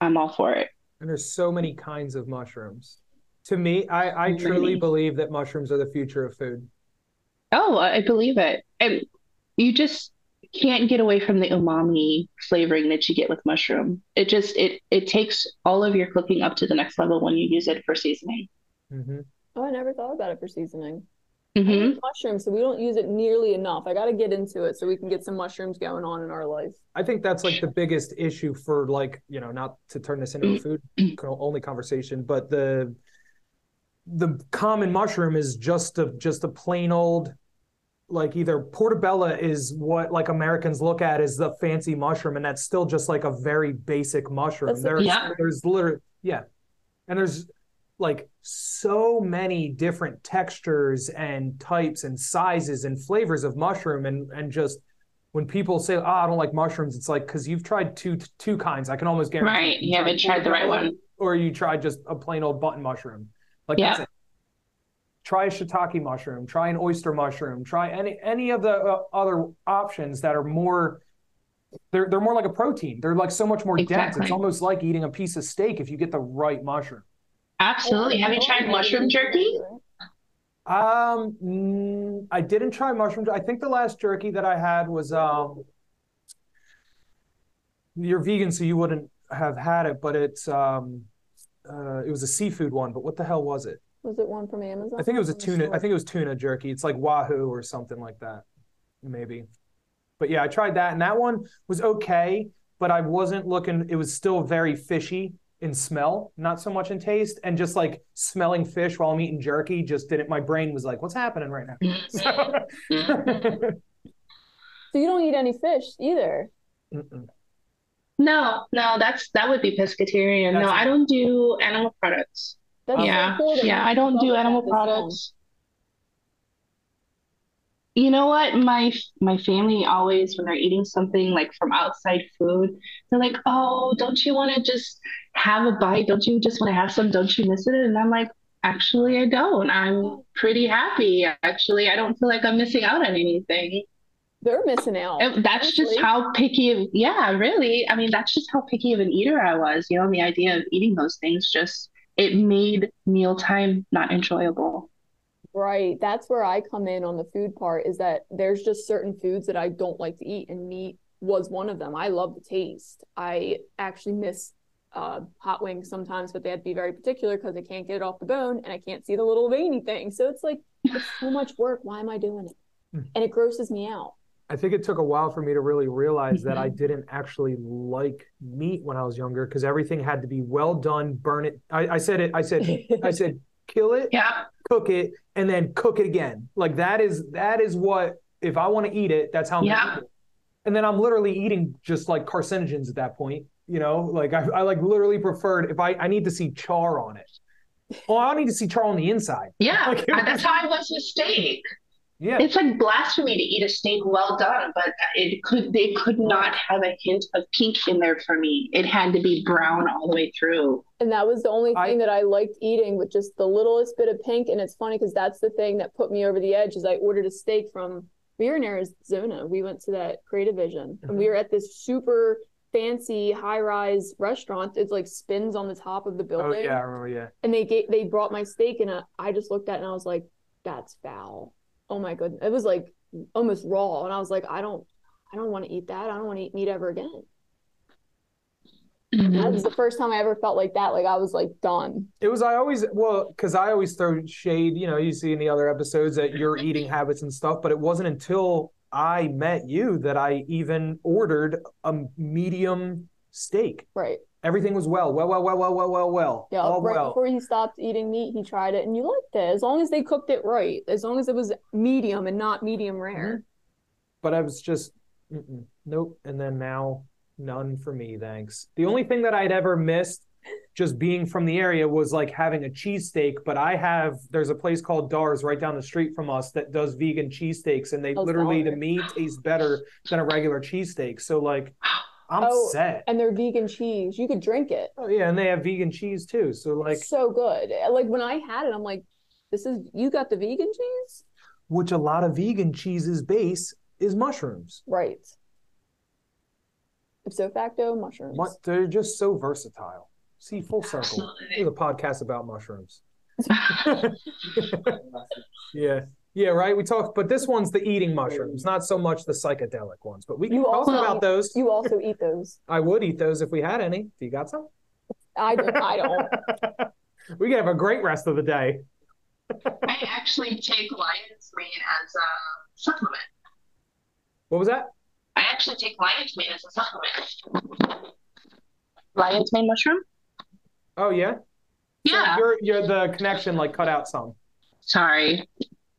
S4: I'm all for it.
S1: And there's so many kinds of mushrooms. To me, I, I truly believe that mushrooms are the future of food.
S4: Oh, I believe it. And you just can't get away from the umami flavoring that you get with mushroom. It just it it takes all of your cooking up to the next level when you use it for seasoning.
S1: Mm-hmm.
S3: Oh, I never thought about it for seasoning.
S4: Hmm
S3: I mushrooms, so we don't use it nearly enough. I got to get into it so we can get some mushrooms going on in our life.
S1: I think that's like the biggest issue for like, you know, not to turn this into a food only conversation, but the the common mushroom is just a just a plain old like either portobello is what like Americans look at as the fancy mushroom and that's still just like a very basic mushroom.
S3: That's
S1: There's
S4: Yeah.
S1: there's literally yeah. And there's like so many different textures and types and sizes and flavors of mushroom and and just when people say, "Oh, I don't like mushrooms," it's like because you've tried two two kinds. I can almost guarantee
S4: Right. You haven't tried the right one.
S1: or you tried just a plain old button mushroom. Like
S4: Yeah.
S1: Try a shiitake mushroom. Try an oyster mushroom. Try any any of the uh, other options that are more. They're they're more like a protein. They're like so much more dense. It's almost like eating a piece of steak if you get the right mushroom.
S4: Absolutely. Have you tried mushroom jerky?
S1: Um, mm, I didn't try mushroom. I think the last jerky that I had was um. You're vegan, so you wouldn't have had it, but it's um, uh, it was a seafood one. But what the hell was it?
S3: Was it one from Amazon?
S1: I think it was a tuna. I think it was tuna jerky. It's like wahoo or something like that, maybe. But yeah, I tried that, and that one was okay, but I wasn't looking. It was still very fishy in smell, not so much in taste, and just like smelling fish while I'm eating jerky just didn't. My brain was like, "What's happening right now?" So-
S3: So you don't eat any fish either.
S1: Mm-mm.
S4: No, no, that's that would be pescatarian. No, I don't do animal products.
S3: That's so
S4: yeah,
S3: cool
S4: yeah, I don't do animal
S3: this long.
S4: products. You know what? My my family always, when they're eating something like from outside food, they're like, "Oh, don't you want to just have a bite? Don't you just want to have some? Don't you miss it?" And I'm like, "Actually, I don't. I'm pretty happy. Actually, I don't feel like I'm missing out on anything."
S3: They're missing out.
S4: And that's just how picky of, yeah, really. I mean, that's just how picky of an eater I was. You know, the idea of eating those things just it made mealtime not enjoyable.
S3: Right. That's where I come in on the food part is that there's just certain foods that I don't like to eat, and meat was one of them. I love the taste. I actually miss uh, hot wings sometimes, but they have to be very particular because I can't get it off the bone and I can't see the little veiny thing. So it's like, it's so much work. Why am I doing it?
S1: Hmm.
S3: And it grosses me out.
S1: I think it took a while for me to really realize that I didn't actually like meat when I was younger because everything had to be well done, burn it. I, I said it. I said. I said, kill it,
S4: Yeah.
S1: cook it, and then cook it again. Like that is that is what if I want to eat it, that's how I'm
S4: Yeah.
S1: gonna eat it. And then I'm literally eating just like carcinogens at that point. You know, like I, I like literally preferred if I I need to see char on it. Well, I don't need to see char on the inside.
S4: Yeah.
S1: Like,
S4: That's how I was with steak.
S1: Yeah.
S4: It's like blasphemy to eat a steak well done, but it could they could not have a hint of pink in there for me. It had to be brown all the way through.
S3: And that was the only
S1: I-
S3: thing that I liked eating with just the littlest bit of pink. And it's funny because that's the thing that put me over the edge is I ordered a steak from we were in Arizona. We went to that Creative Vision and we were at this super fancy high-rise restaurant. It's like spins on the top of the building
S1: Oh
S3: building.
S1: yeah, I remember. Yeah.
S3: And they gave they brought my steak and uh, I just looked at it and I was like, that's foul. Oh my goodness. It was like almost raw. And I was like, I don't I don't want to eat that. I don't want to eat meat ever again. That was mm-hmm. the first time I ever felt like that. Like I was like done.
S1: It was I always well because I always throw shade. You know, you see in the other episodes that your eating habits and stuff, but it wasn't until I met you that I even ordered a medium steak.
S3: Right.
S1: Everything was well, well, well, well, well, well, well, well.
S3: Yeah,
S1: all
S3: right
S1: well.
S3: before he stopped eating meat, he tried it, and you liked it as long as they cooked it right, as long as it was medium and not medium mm-hmm. rare.
S1: But I was just, nope. And then now, none for me, thanks. The only thing that I'd ever missed, just being from the area, was like having a cheesesteak. But I have there's a place called Dars right down the street from us that does vegan cheesesteaks, and they
S3: oh,
S1: literally the
S3: to
S1: me taste better than a regular cheesesteak. So like. I'm
S3: Oh,
S1: set.
S3: And they're vegan cheese. You could drink it.
S1: Oh yeah, and they have vegan cheese too. So like
S3: so good. Like when I had it, I'm like, this is you got the vegan cheese?
S1: which a lot of vegan cheeses base is mushrooms.
S3: Right. Ipso facto mushrooms.
S1: What they're just so versatile. See, full circle.
S4: Absolutely.
S1: There's a podcast about mushrooms. yeah. Yeah, right. We talk, but this one's the eating mushrooms, not so much the psychedelic ones. But we can
S3: You
S1: talk
S3: also-
S1: about those.
S3: You also eat those.
S1: I would eat those if we had any. Do you got some?
S3: I don't I don't.
S1: we could have a great rest of the day.
S4: I actually take lion's mane as a supplement.
S1: What was that?
S4: I actually take lion's mane as a supplement. Lion's mane mushroom?
S1: Oh yeah. So
S4: Yeah.
S1: You're, you're the connection like cut out some.
S4: Sorry.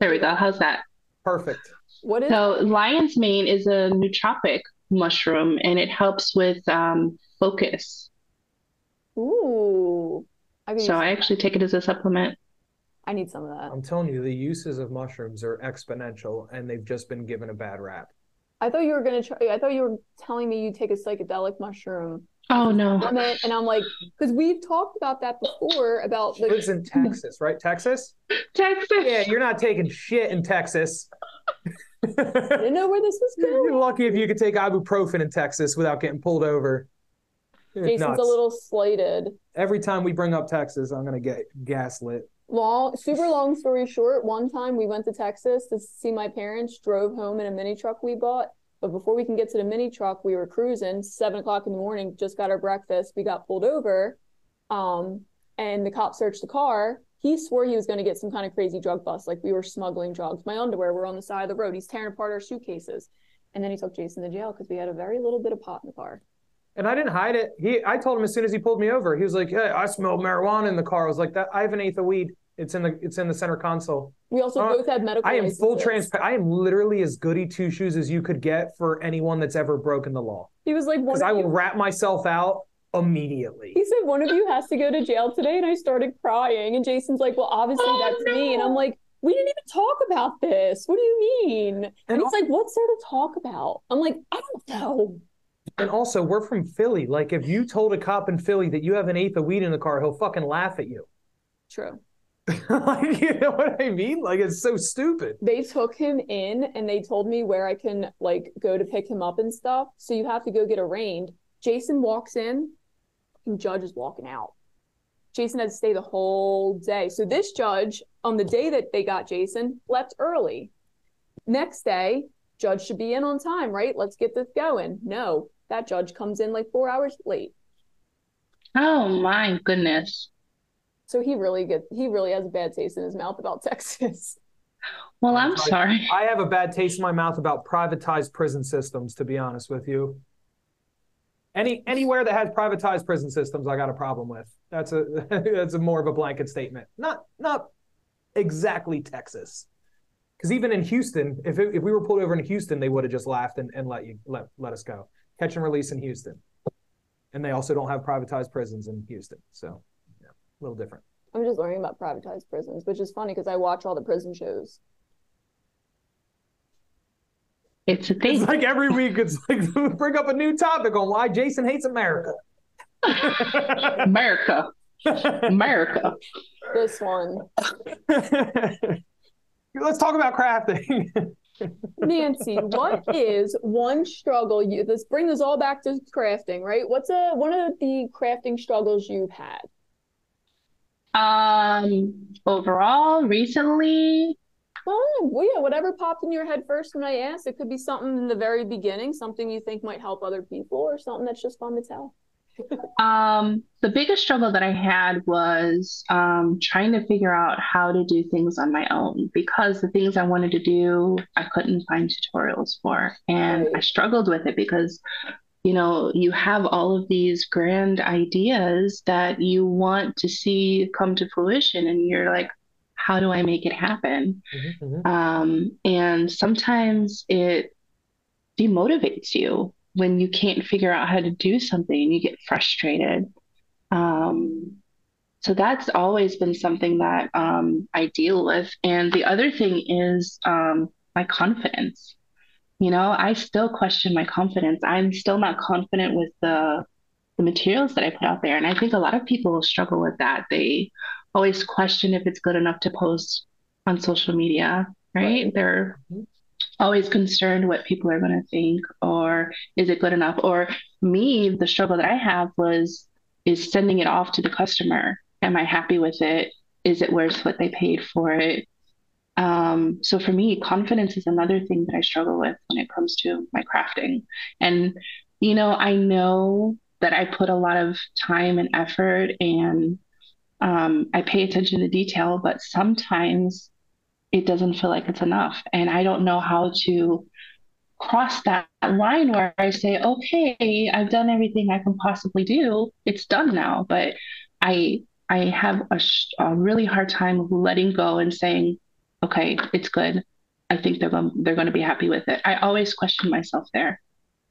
S4: There we go. How's that?
S1: Perfect.
S3: What is
S4: So lion's mane is a nootropic mushroom and it helps with um, focus.
S3: ooh. I could
S4: So I actually take it as a supplement.
S3: I need some of that.
S1: I'm telling you, the uses of mushrooms are exponential, and they've just been given a bad rap.
S3: I thought you were gonna try I thought you were telling me you take a psychedelic mushroom
S4: Oh no.
S3: supplement, and I'm like, because we've talked about that before about
S1: She
S3: like
S1: lives in Texas, right? Texas?
S4: Texas.
S1: Yeah, you're not taking shit in Texas.
S3: I didn't know where this was going.
S1: You're lucky if you could take ibuprofen in Texas without getting pulled over. It's
S3: Jason's
S1: nuts.
S3: a little slighted.
S1: Every time we bring up Texas, I'm gonna get gaslit.
S3: long super long story short one time we went to texas to see my parents drove home in a mini truck we bought but before we can get to the mini truck we were cruising seven o'clock in the morning just got our breakfast we got pulled over um, and the cop searched the car he swore he was going to get some kind of crazy drug bust like we were smuggling drugs my underwear were on the side of the road he's tearing apart our suitcases and then he took jason to jail because we had a very little bit of pot in the car
S1: And I didn't hide it. He, I told him as soon as he pulled me over. He was like, "Hey, I smell marijuana in the car." I was like, "That I have an eighth of weed. It's in the, it's in the center console."
S3: we also
S1: Uh,
S3: both had medical
S1: I am full transparent. I am literally as goody two shoes as you could get for anyone that's ever broken the law.
S3: he was like
S1: Because I
S3: you-
S1: will rat myself out immediately.
S3: He said one of you has to go to jail today, and I started crying. And Jason's like, "Well, obviously
S4: Oh,
S3: that's me." And I'm like, "We didn't even talk about this. What do you mean?" And,
S1: And
S3: he's like, "What's there to talk about?" I'm like, "I don't know."
S1: And also, we're from Philly. Like, if you told a cop in Philly that you have an eighth of weed in the car, he'll fucking laugh at you.
S3: True.
S1: like, you know what I mean? Like, it's so stupid.
S3: They took him in, and they told me where I can like go to pick him up and stuff. So you have to go get arraigned. Jason walks in, and judge is walking out. Jason had to stay the whole day. So this judge, on the day that they got Jason, left early. Next day, judge should be in on time, right? Let's get this going. No, that judge comes in like four hours late.
S4: Oh my goodness.
S3: So he really get he really has a bad taste in his mouth about Texas.
S4: Well, I'm
S1: Sorry.
S4: sorry.
S1: I have a bad taste in my mouth about privatized prison systems, to be honest with you. Any anywhere that has privatized prison systems, I got a problem with. That's a that's a more of a blanket statement. Not not exactly Texas. Because even in Houston, if it, if we were pulled over in Houston, they would have just laughed and, and let you let let us go. Catch and release in Houston. And they also don't have privatized prisons in Houston. So yeah, a little different.
S3: I'm just learning about privatized prisons, which is funny because I watch all the prison shows.
S4: It's a
S1: It's like every week it's like bring up a new topic on why Jason hates America.
S4: America. America.
S3: This one,
S1: Let's talk about crafting.
S3: Nancy, what is one struggle you? Let's bring this all back to crafting, right? What's a one of the crafting struggles you've had?
S4: Um, overall, recently,
S3: Well, well, yeah, whatever popped in your head first when I asked. It could be something in the very beginning, something you think might help other people, or something that's just fun to tell.
S4: um, the biggest struggle that I had was um, trying to figure out how to do things on my own because the things I wanted to do, I couldn't find tutorials for. And I struggled with it because, you know, you have all of these grand ideas that you want to see come to fruition, and you're like, how do I make it happen? Um, and sometimes it demotivates you when you can't figure out how to do something and you get frustrated. Um, so that's always been something that um, I deal with. And the other thing is um, my confidence. You know, I still question my confidence. I'm still not confident with the the materials that I put out there. And I think a lot of people struggle with that. They always question if it's good enough to post on social media, right?
S3: Right.
S4: They're
S1: Mhm.
S4: always concerned what people are going to think or is it good enough? Or me, the struggle that I have was is sending it off to the customer. Am I happy with it? Is it worth what they paid for it? Um, so for me, confidence is another thing that I struggle with when it comes to my crafting. And, you know, I know that I put a lot of time and effort and um, I pay attention to detail, but sometimes it doesn't feel like it's enough. And I don't know how to cross that line where I say, okay, I've done everything I can possibly do. It's done now. But I I have a, a really hard time letting go and saying, okay, it's good. I think they're going they're going to be happy with it. I always question myself there.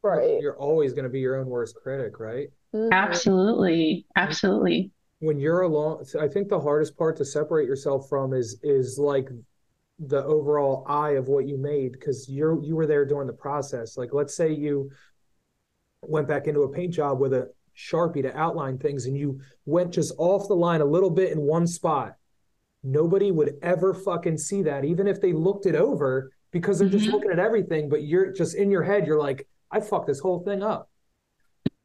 S3: Right.
S1: You're always going to be your own worst critic, right?
S3: Mhm.
S4: Absolutely, absolutely.
S1: When you're alone, I think the hardest part to separate yourself from is is like the overall eye of what you made because you're you were there during the process. Like let's say you went back into a paint job with a sharpie to outline things and you went just off the line a little bit in one spot. Nobody would ever fucking see that, even if they looked it over, because they're just
S4: Mhm.
S1: looking at everything. But you're just in your head, you're like, I fucked this whole thing up.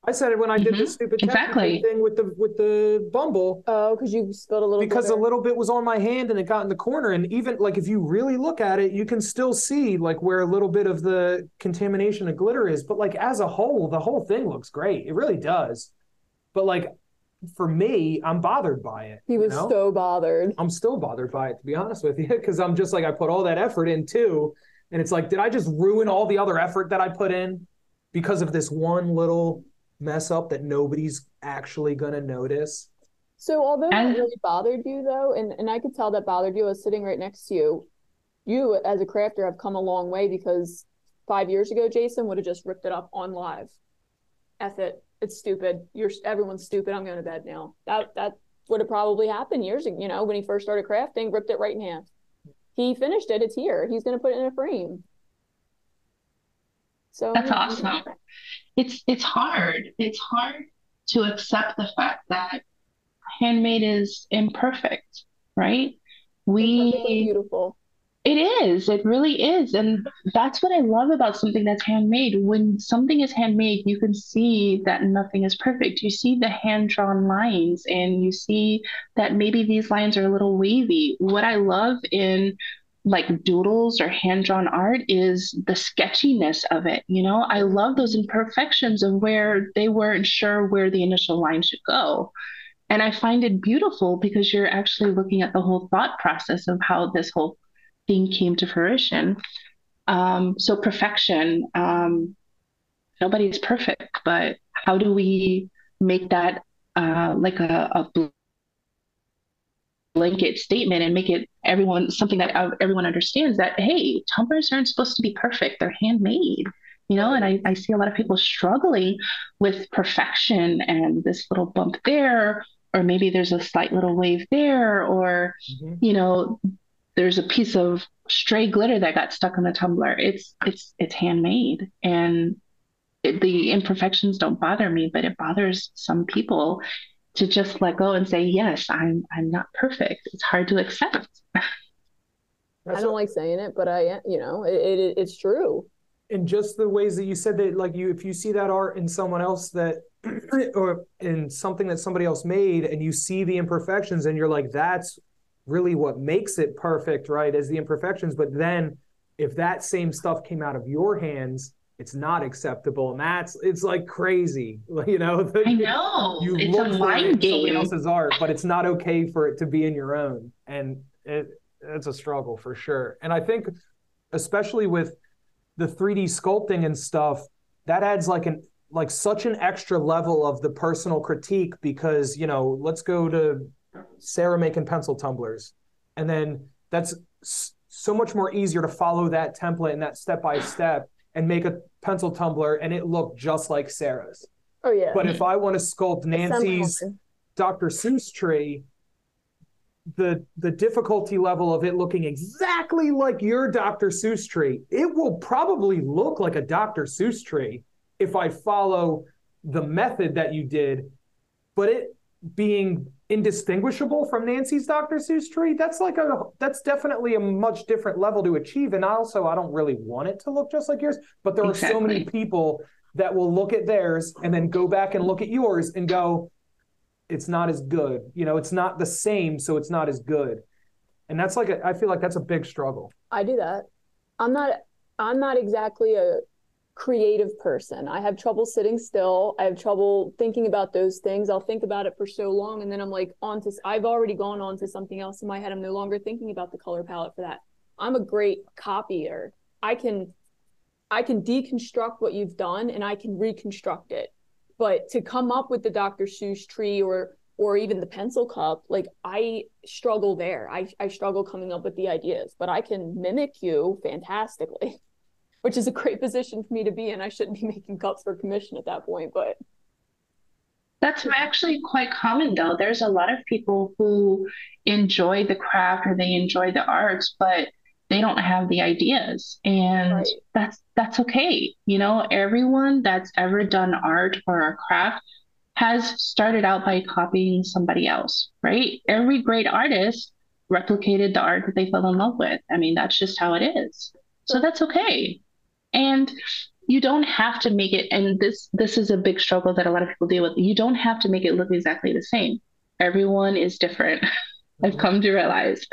S1: I said it when I did
S4: Mhm,
S1: the stupid
S4: exactly.
S1: thing with the with the Bumble.
S3: Oh, because you spilled a little.
S1: because a little bit was on my hand and it got in the corner and even like if you really look at it you can still see like where a little bit of the contamination of glitter is but like as a whole the whole thing looks great it really does but like for me i'm bothered by it
S3: He
S1: you
S3: was
S1: know?
S3: so bothered.
S1: i'm still bothered by it to be honest with you because i'm just like i put all that effort in too and it's like did i just ruin all the other effort that i put in because of this one little mess up that nobody's actually gonna notice
S3: So although that
S4: And-
S3: really bothered you though, and, and I could tell that bothered you, I was sitting right next to you. You as a crafter have come a long way because five years ago, Jason would have just ripped it up on live. F it. It's stupid. You're everyone's stupid. I'm going to bed now. That that would have probably happened years ago, you know, when he first started crafting, ripped it right in half. He finished it, it's here. He's gonna put it in a frame. So
S4: That's awesome. It's it's hard. It's hard to accept the fact that handmade is imperfect, right? We
S3: beautiful.
S4: It is. It really is. And that's what I love about something that's handmade. When something is handmade, you can see that nothing is perfect. You see the hand-drawn lines and you see that maybe these lines are a little wavy. What I love in like doodles or hand-drawn art is the sketchiness of it. You know, I love those imperfections of where they weren't sure where the initial line should go. And I find it beautiful because you're actually looking at the whole thought process of how this whole thing came to fruition. Um, so perfection, um, nobody's perfect, but how do we make that uh, like a, a blanket statement and make it everyone something that everyone understands that hey, tumblers aren't supposed to be perfect; they're handmade. You know, and I, I see a lot of people struggling with perfection and this little bump there, or maybe there's a slight little wave there, or
S1: Mhm.
S4: you know, there's a piece of stray glitter that got stuck on the tumbler. It's it's it's handmade, and it, the imperfections don't bother me, but it bothers some people to just let go and say, "Yes, I'm I'm not perfect." It's hard to accept.
S3: I
S1: That's
S3: don't like saying it, but I, you know, it, it it's true.
S1: in just the ways that you said that like you if you see that art in someone else that or in something that somebody else made and you see the imperfections and you're like that's really what makes it perfect right as the imperfections. But then if that same stuff came out of your hands it's not acceptable. And that's it's like crazy you know?
S4: I know.
S1: You
S4: it's
S1: look
S4: a mind
S1: in somebody
S4: game.
S1: else's art but it's not okay for it to be in your own. And it it's a struggle for sure. And i think especially with the 3D sculpting and stuff, that adds like an like such an extra level of the personal critique because you know let's go to Sarah making pencil tumblers, and then that's so much more easier to follow that template and that step by step and make a pencil tumbler and it looked just like Sarah's.
S3: Oh yeah.
S1: But if I want to sculpt Nancy's Dr. Seuss tree, the the difficulty level of it looking exactly like your Dr. Seuss tree, it will probably look like a Dr. Seuss tree if I follow the method that you did, but it being indistinguishable from Nancy's Dr. Seuss tree, that's like a that's definitely a much different level to achieve. And also I don't really want it to look just like yours, but there are so many people that will look at theirs and then go back and look at yours and go, it's not as good. You know, it's not the same, so it's not as good. And that's like a, I feel like that's a big struggle.
S3: I do that. I'm not I'm not exactly a creative person. I have trouble sitting still. I have trouble thinking about those things. I'll think about it for so long and then I'm like on to I've already gone on to something else in my head. I'm no longer thinking about the color palette for that. I'm a great copier. I can I can deconstruct what you've done and I can reconstruct it. But to come up with the Dr. Seuss tree or or even the pencil cup, like I struggle there. I I struggle coming up with the ideas, but I can mimic you fantastically, which is a great position for me to be in. I shouldn't be making cups for commission at that point, but
S4: That's actually quite common, though. There's a lot of people who enjoy the craft or they enjoy the arts, but they don't have the ideas, and
S3: Right.
S4: that's that's okay. You know, everyone that's ever done art or a craft has started out by copying somebody else, right? Every great artist replicated the art that they fell in love with. I mean, that's just how it is. So that's okay. And you don't have to make it and this this is a big struggle that a lot of people deal with. You don't have to make it look exactly the same. Everyone is different i've come to realize.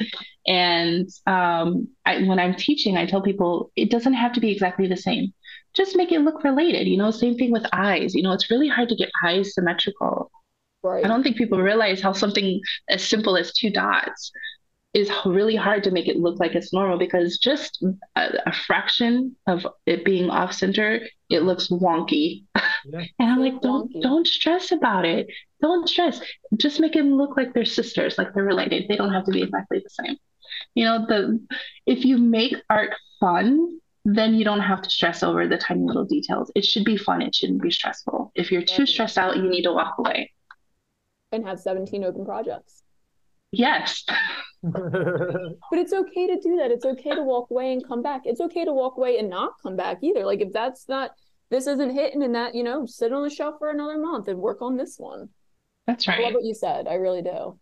S4: And um, I, when i'm teaching i tell people it doesn't have to be exactly the same. Just make it look related you know same thing with eyes. You know it's really hard to get eyes symmetrical.
S3: Right.
S4: i don't think people realize how something as simple as two dots is really hard to make it look like it's normal because just a, a fraction of it being off center, it looks wonky.
S1: Yeah.
S4: and I'm like, don't
S3: wonky.
S4: don't stress about it. Don't stress. Just make them look like they're sisters, like they're related. They don't have to be exactly the same. You know, the if you make art fun, then you don't have to stress over the tiny little details. It should be fun. It shouldn't be stressful. If you're too stressed out, you need to walk away.
S3: And have 17 open projects.
S4: Yes.
S3: But it's okay to do that. It's okay to walk away and come back. It's okay to walk away and not come back either. Like if that's not this isn't hitting and that, you know, sit on the shelf for another month and work on this one.
S4: That's right.
S3: I love what you said. I really do.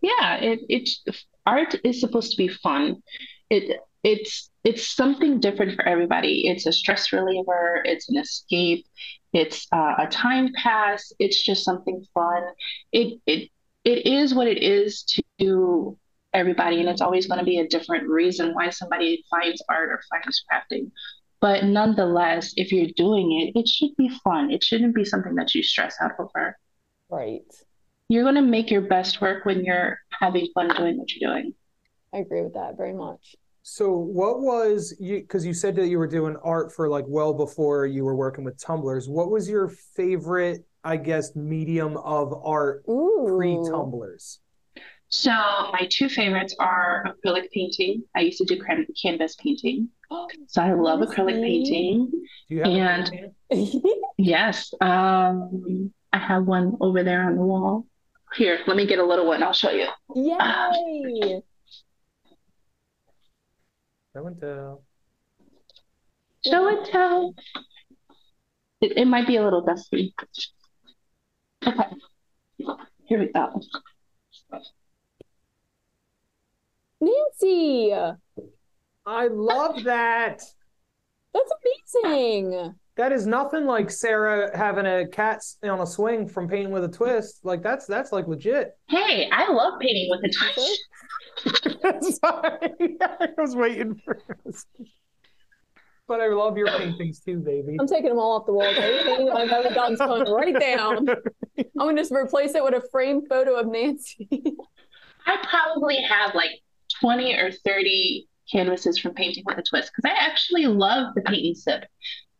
S4: Yeah, it it's art is supposed to be fun. It it's it's something different for everybody. It's a stress reliever, it's an escape, it's uh, a time pass, it's just something fun. It it it is what it is to everybody, and it's always going to be a different reason why somebody finds art or finds crafting. But nonetheless, if you're doing it, it should be fun. It shouldn't be something that you stress out over.
S3: Right.
S4: You're going to make your best work when you're having fun doing what you're doing.
S3: I agree with that very much.
S1: So what was you because you said that you were doing art for like well before you were working with tumblers. What was your favorite, I guess, medium of art
S3: Ooh.
S1: pre-tumblers?
S4: So my two favorites are acrylic painting. I used to do can- canvas painting. So I love acrylic painting.
S1: Do you have
S4: And- Yes. Um, I have one over there on the wall. Here, let me get a little one. I'll show you.
S3: Yay!
S1: That and tell.
S4: Show and tell. It, it might be a little dusty. Okay. Here we go.
S3: Nancy,
S1: I love that.
S3: that's amazing.
S1: That is nothing like Sarah having a cat on a swing from painting with a twist. Like that's that's like legit.
S4: Hey, I love painting with a twist.
S1: Sorry, I was waiting for this. But I love your paintings too, baby.
S3: I'm taking them all off the wall. Everything I've ever done going right down. I'm gonna just replace it with a framed photo of Nancy.
S4: I probably have like 20 or 30 canvases from painting with a twist because I actually love the paint and sip.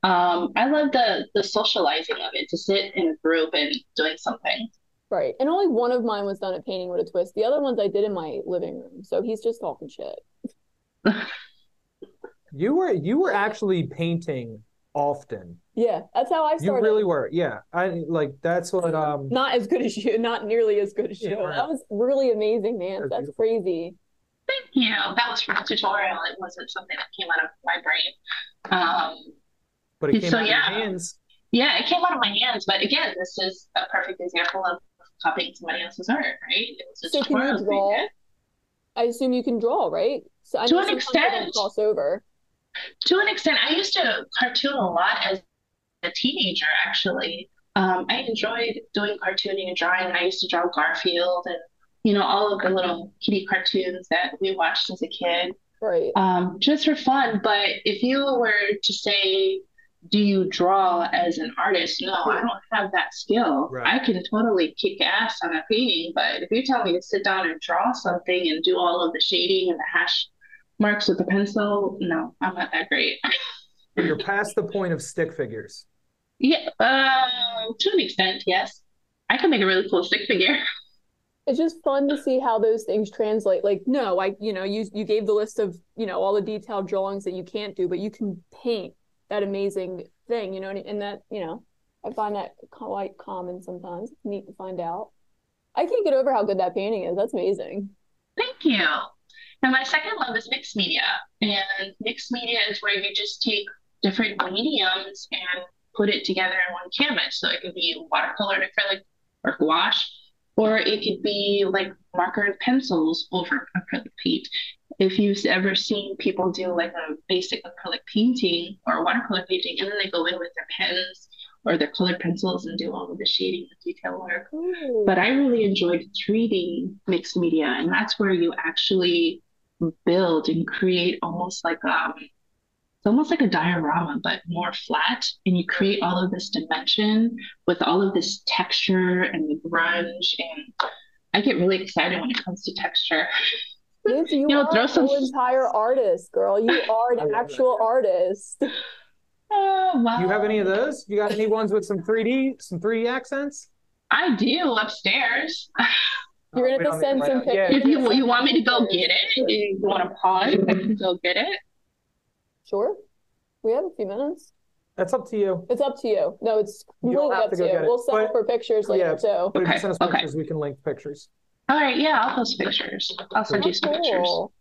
S4: Um, I love the the socializing of it to sit in a group and doing something.
S3: right. And only one of mine was done at painting with a twist. The other ones I did in my living room. So he's just talking shit.
S1: You were you were actually painting often.
S3: Yeah, that's how I started.
S1: You
S3: started.
S1: really were. Yeah. I like that's what um
S3: Not as good as you, not nearly as good as
S1: Yeah,
S3: you.
S1: right.
S3: That was really amazing, man.
S1: That's
S3: That's crazy.
S4: Thank you. That was from a tutorial. It wasn't something that came out of my brain. Um,
S1: but it came
S4: So,
S1: out
S4: yeah.
S1: of your hands.
S4: yeah, it came out of my hands. But again, this is a perfect example of copying somebody else's art, right? It was a
S3: So can you draw?
S4: did.
S3: I assume you can draw, right? So I
S4: To an
S3: sometimes they don't
S4: extent.
S3: cross over.
S4: To an extent, I used to cartoon a lot as a teenager, actually. Um, I enjoyed doing cartooning and drawing. I used to draw Garfield and, you know, all of the little kitty cartoons that we watched as a kid,
S3: Right.
S4: um, just for fun. But if you were to say, do you draw as an artist? No, I don't have that skill.
S1: Right.
S4: I can totally kick ass on a painting, but if you tell me to sit down and draw something and do all of the shading and the hash marks with the pencil, no, I'm not that great.
S1: But you're past the point of stick figures.
S4: Yeah, uh, to an extent, yes. I can make a really cool stick figure.
S3: It's just fun to see how those things translate. Like, no, I, you know, you you gave the list of, you know, all the detailed drawings that you can't do, but you can paint that amazing thing, you know, and, and that, you know, I find that quite common sometimes. It's neat to find out. I can't get over how good that painting is. That's amazing.
S4: Thank you. And my second love is mixed media. And mixed media is where you just take different mediums and put it together in one canvas. So it could be watercolor and acrylic or gouache, or it could be like marker and pencils over acrylic paint. If you've ever seen people do like a basic acrylic painting or watercolor painting, and then they go in with their pens or their colored pencils and do all of the shading and detail work.
S3: Ooh.
S4: But I really enjoyed 3D mixed media, and that's where you actually build and create almost like um it's almost like a diorama, but more flat, and you create all of this dimension with all of this texture and the grunge, and I get really excited when it comes to texture.
S3: Nancy, you,
S4: You know,
S3: are
S4: throw some-
S3: an entire artist, girl. You are an
S1: love
S3: actual artist.
S4: Oh, wow.
S1: Do you have any of those? You got any ones with some 3D, some 3D accents?
S4: I do upstairs.
S3: Oh, You're
S1: Oh,
S3: gonna have to send some
S1: right now. Yeah.
S4: If you you want me to go get it, if you want to pause, I can go get it.
S3: Sure. We have a few minutes.
S1: That's up to you.
S3: It's up to you. No, it's
S1: You don't
S3: completely up
S1: to
S3: to
S1: go
S3: you.
S1: get it,
S3: We'll send
S1: but-
S3: for pictures later
S1: yeah,
S3: too.
S1: But if you send us
S4: okay.
S1: pictures, we can link pictures.
S4: All right, yeah, I'll post pictures. I'll send you some oh, pictures.
S3: Cool.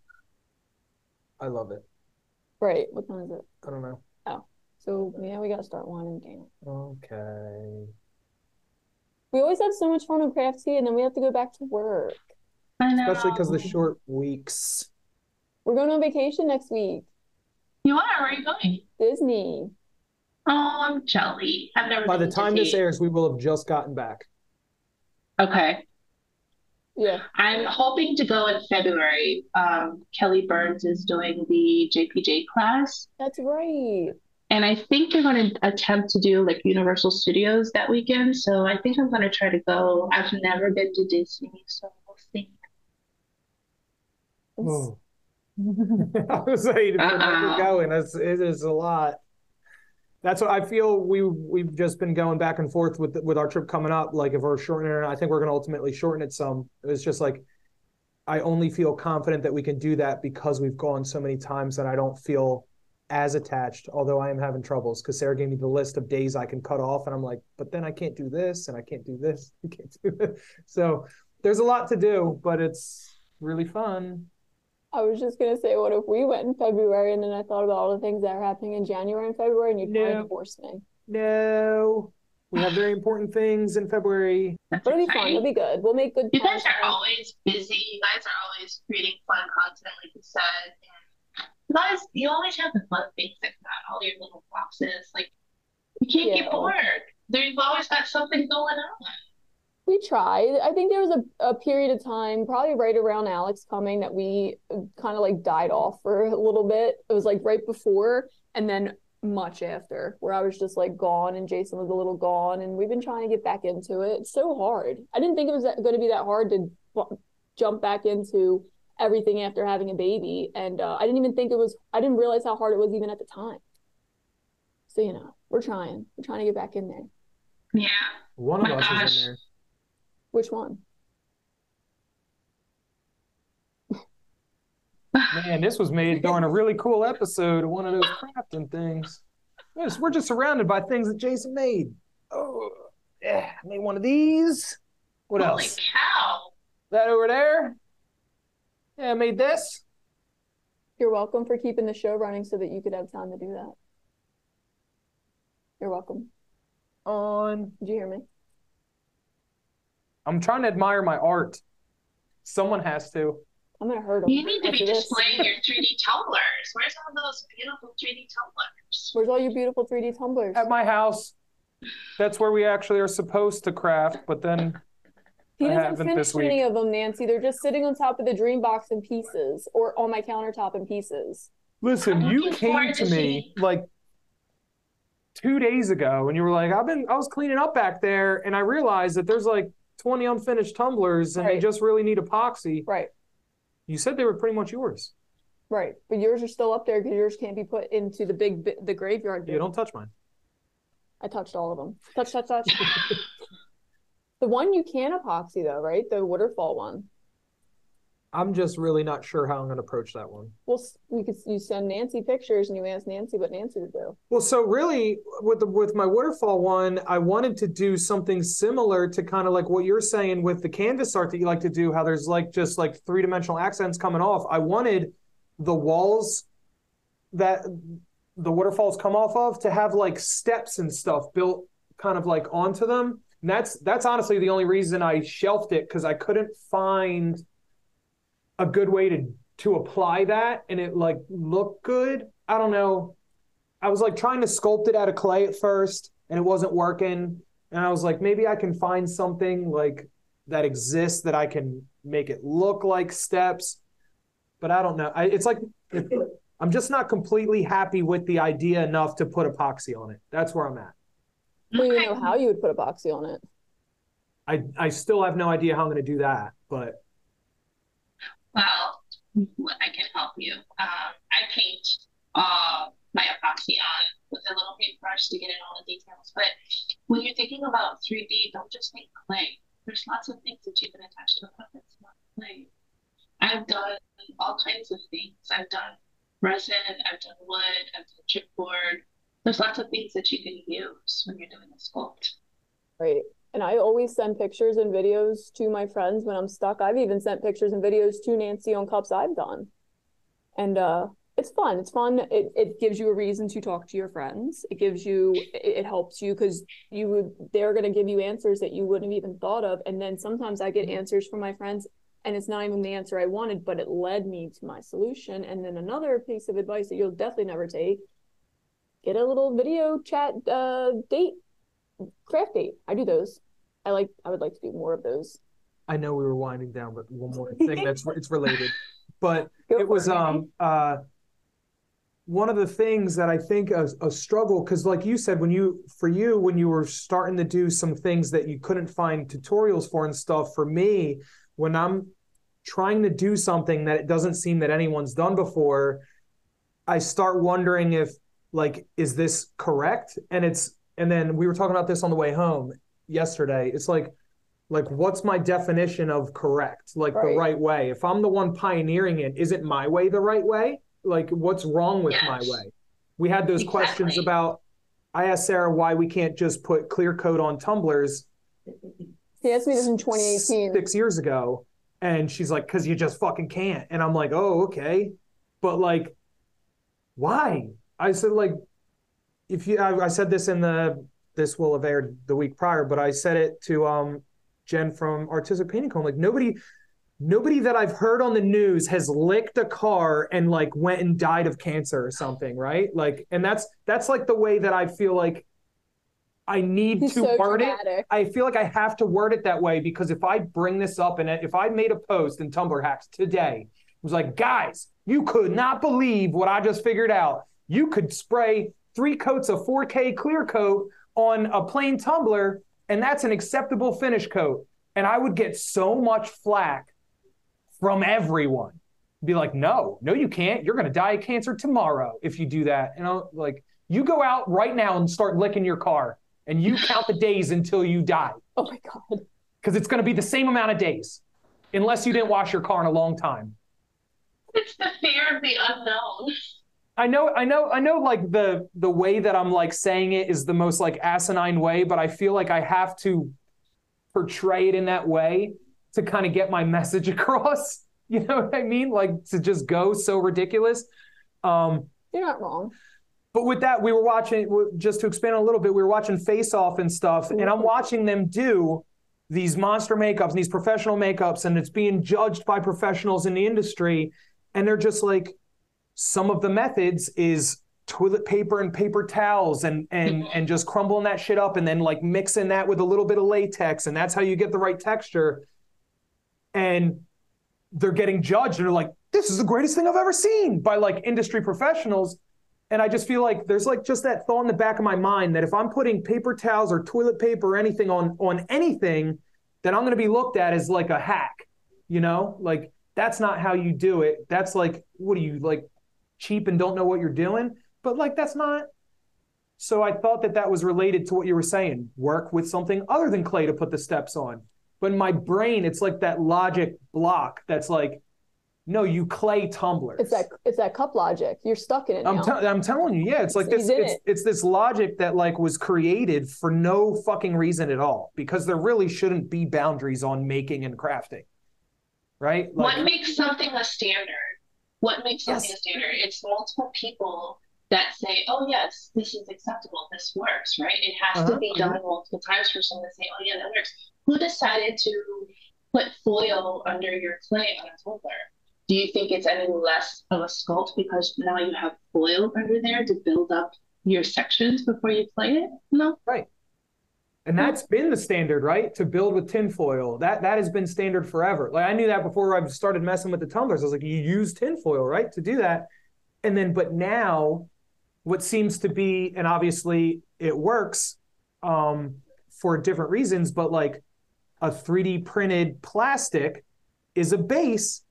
S1: I love it.
S3: Right. What time is it?
S1: I don't know.
S3: Oh, so yeah, we gotta start winding down.
S1: Okay.
S3: We always have so much fun on Craft Tea, and then we have to go back to work.
S4: I know.
S1: Especially because the short weeks.
S3: We're going on vacation next week.
S4: You are? Where are you going?
S3: Disney.
S4: Oh, I'm jelly. I've never
S1: By the
S4: been to
S1: time this
S4: Disney.
S1: airs, we will have just gotten back.
S4: Okay.
S3: Yeah.
S4: I'm hoping to go in February. Um, Kelly Burns is doing the JPJ class,
S3: That's right.
S4: and I think they're going to attempt to do like Universal Studios that weekend. So I think I'm going to try to go. I've never been to Disney, so we'll see.
S1: Oh. I was saying, if we're
S4: Uh-uh.
S1: going, it's, it is a lot. That's what I feel. We we've just been going back and forth with with our trip coming up. Like if we're shortening it, I think we're going to ultimately shorten it some. It's just like I only feel confident that we can do that because we've gone so many times that I don't feel as attached. Although I am having troubles because Sarah gave me the list of days I can cut off, and I'm like, but then I can't do this, and I can't do this, I can't do this. So there's a lot to do, but it's really fun.
S3: I was just gonna say, what if we went in February and then I thought about all the things that are happening in January and February, and you'd probably
S1: No.
S3: divorce me.
S1: No, we have very important things in February.
S4: That's
S3: But it'll be fun. It'll be good. We'll make good.
S4: You guys are
S3: content.
S4: always busy. You guys are always creating fun content, like you said. And you guys, you always have the fun things like that, all your little boxes. Like, you can't
S3: Yeah.
S4: get bored. There, you've always got something going on.
S3: We tried. I think there was a, a period of time, probably right around Alex coming, that we kind of like died off for a little bit. It was like right before and then much after, where I was just like gone and Jason was a little gone, and we've been trying to get back into it. It's so hard. I didn't think it was going to be that hard to bu- jump back into everything after having a baby, and uh, I didn't even think it was. I didn't realize how hard it was even at the time. So you know, we're trying. We're trying to get back in there.
S4: Yeah.
S1: One of
S4: My
S1: us is
S4: gosh.
S1: in there.
S3: Which one?
S1: Man, this was made during a really cool episode of one of those crafting things. We're just, we're just surrounded by things that Jason made. Oh, yeah, I made one of these. What else?
S4: Holy
S1: else?
S4: cow.
S1: That over there. Yeah, I made this.
S3: You're welcome for keeping the show running so that you could have time to do that. You're welcome.
S1: On.
S3: Did you hear me?
S1: I'm trying to admire my art. Someone has to.
S3: I'm gonna hurt him.
S4: You need to be
S3: this.
S4: displaying your 3D tumblers. Where's all those beautiful 3D tumblers?
S3: Where's all your beautiful 3D tumblers?
S1: At my house. That's where we actually are supposed to craft, but then
S3: He
S1: I
S3: doesn't
S1: haven't
S3: finish
S1: this week.
S3: any of them, Nancy. They're just sitting on top of the dream box in pieces or on my countertop in pieces.
S1: Listen, you came to
S4: to
S1: me
S4: seeing-
S1: like two days ago and you were like, I've been I was cleaning up back there and I realized that there's like 20 unfinished tumblers and they just really need epoxy.
S3: Right,
S1: You said they were pretty much yours.
S3: right. But yours are still up there because yours can't be put into the big bi- the graveyard.
S1: You don't touch mine.
S3: I touched all of them. Touch, touch, touch. the one you can epoxy though, right? The waterfall one.
S1: I'm just really not sure how I'm going to approach that one.
S3: Well, you could you send Nancy pictures and you ask Nancy what Nancy would do.
S1: Well, so really with the with my waterfall one, I wanted to do something similar to kind of like what you're saying with the canvas art that you like to do, how there's like just like three-dimensional accents coming off. I wanted the walls that the waterfalls come off of to have like steps and stuff built kind of like onto them. And that's that's honestly the only reason I shelved it because I couldn't find a good way to to apply that and it like looked good. I don't know. I was like trying to sculpt it out of clay at first and it wasn't working. And I was like, maybe I can find something like that exists that I can make it look like steps. But I don't know. I, it's like I'm just not completely happy with the idea enough to put epoxy on it. That's where I'm at.
S3: I don't even know how you would put epoxy on it.
S1: I I still have no idea how I'm going to do that, but
S4: Well, I can help you. Um, I paint uh, my epoxy on with a little paintbrush to get in all the details. But when you're thinking about 3D, don't just think clay. There's lots of things that you can attach to a cup that's not clay. I've done all kinds of things. I've done resin, I've done wood, I've done chipboard. There's lots of things that you can use when you're doing a sculpt.
S3: Right. And I always send pictures and videos to my friends when I'm stuck. I've even sent pictures and videos to Nancy on cups I've done. And uh it's fun. It's fun. It it gives you a reason to talk to your friends. It gives you it, it helps you because you would they're gonna give you answers that you wouldn't have even thought of. And then sometimes I get answers from my friends and it's not even the answer I wanted, but it led me to my solution. And then another piece of advice that you'll definitely never take, get a little video chat uh date craft date. I do those. I like. I would like to do more of those.
S1: I know we were winding down, but one more thing that's it's related. But
S3: Go
S1: it was
S3: Manny.
S1: um uh one of the things that I think a, a struggle because like you said when you for you when you were starting to do some things that you couldn't find tutorials for and stuff for me when I'm trying to do something that it doesn't seem that anyone's done before I start wondering if like is this correct and it's and then we were talking about this on the way home yesterday. It's like like what's my definition of correct? Like the
S3: Right.
S1: right way. If i'm the one pioneering it isn't my way the right way? Like what's wrong with my way? We had those questions about i asked sarah why we can't just put clear coat on tumblers
S3: He asked me this in 2018.
S1: six years ago and she's like because you just fucking can't and i'm like oh okay. But like why? I said like if you I, I said this in the this will have aired the week prior but i said it to um jen from artistic painting co like nobody nobody that i've heard on the news has licked a car and like went and died of cancer or something right like and that's that's like the way that i feel like i need
S3: He's
S1: to
S3: so
S1: word it
S3: dramatic.
S1: I feel like I have to word it that way because if I bring this up and if I made a post in Tumbler Hacks today, it was like, guys, you could not believe what I just figured out. You could spray three coats of 4K clear coat on a plain tumbler, and that's an acceptable finish coat. And I would get so much flack from everyone. Be like, no, no, you can't. You're gonna die of cancer tomorrow if you do that. And I'm like, you go out right now and start licking your car and you count the days until you die
S3: Oh my god.
S1: because it's going to be the same amount of days unless you didn't wash your car in a long time
S4: It's the fear of the unknown.
S1: I know i know i know like the the way that i'm like saying it is the most like asinine way but i feel like i have to portray it in that way to kind of get my message across you know what i mean like to just go so ridiculous um
S3: You're not wrong.
S1: But with that, we were watching just to expand a little bit. We were watching Face Off and stuff, and I'm watching them do these monster makeups and these professional makeups, and it's being judged by professionals in the industry, and they're just like, some of the methods is toilet paper and paper towels and and and just crumbling that shit up and then like mixing that with a little bit of latex and that's how you get the right texture and they're getting judged and they're like this is the greatest thing i've ever seen by like industry professionals and I just feel like there's like just that thought in the back of my mind that if I'm putting paper towels or toilet paper or anything on on anything, then I'm going to be looked at as like a hack. You know, like that's not how you do it. That's like what are you like cheap and don't know what you're doing? But like that's not. So I thought that that was related to what you were saying. Work with something other than clay to put the steps on. But in my brain, it's like that logic block that's like, no, you clay tumblers.
S3: It's that it's that cup logic. You're stuck in it.
S1: I'm, te- I'm telling you, yeah, it's like this. It's,
S3: it.
S1: it's this logic that like was created for no fucking reason at all, because there really shouldn't be boundaries on making and crafting, right? Like,
S4: what makes something a standard? What makes something
S1: Yes.
S4: a standard? It's multiple people that say, "Oh yes, this is acceptable. This works." Right? It has
S1: Uh-huh,
S4: to be done multiple times for someone to say, "Oh yeah, that works." Who decided to put foil under your clay on a tumbler? do you think it's any less of a sculpt because now you have foil under there to build up your sections before you play it? No.
S1: Right. And that's been the standard, right? To build with tinfoil. That that has been standard forever. Like I knew that before I started messing with the tumblers. I was like, you use tinfoil, right? To do that. And then, but now what seems to be, and obviously it works um, for different reasons, but like a 3D printed plastic is a base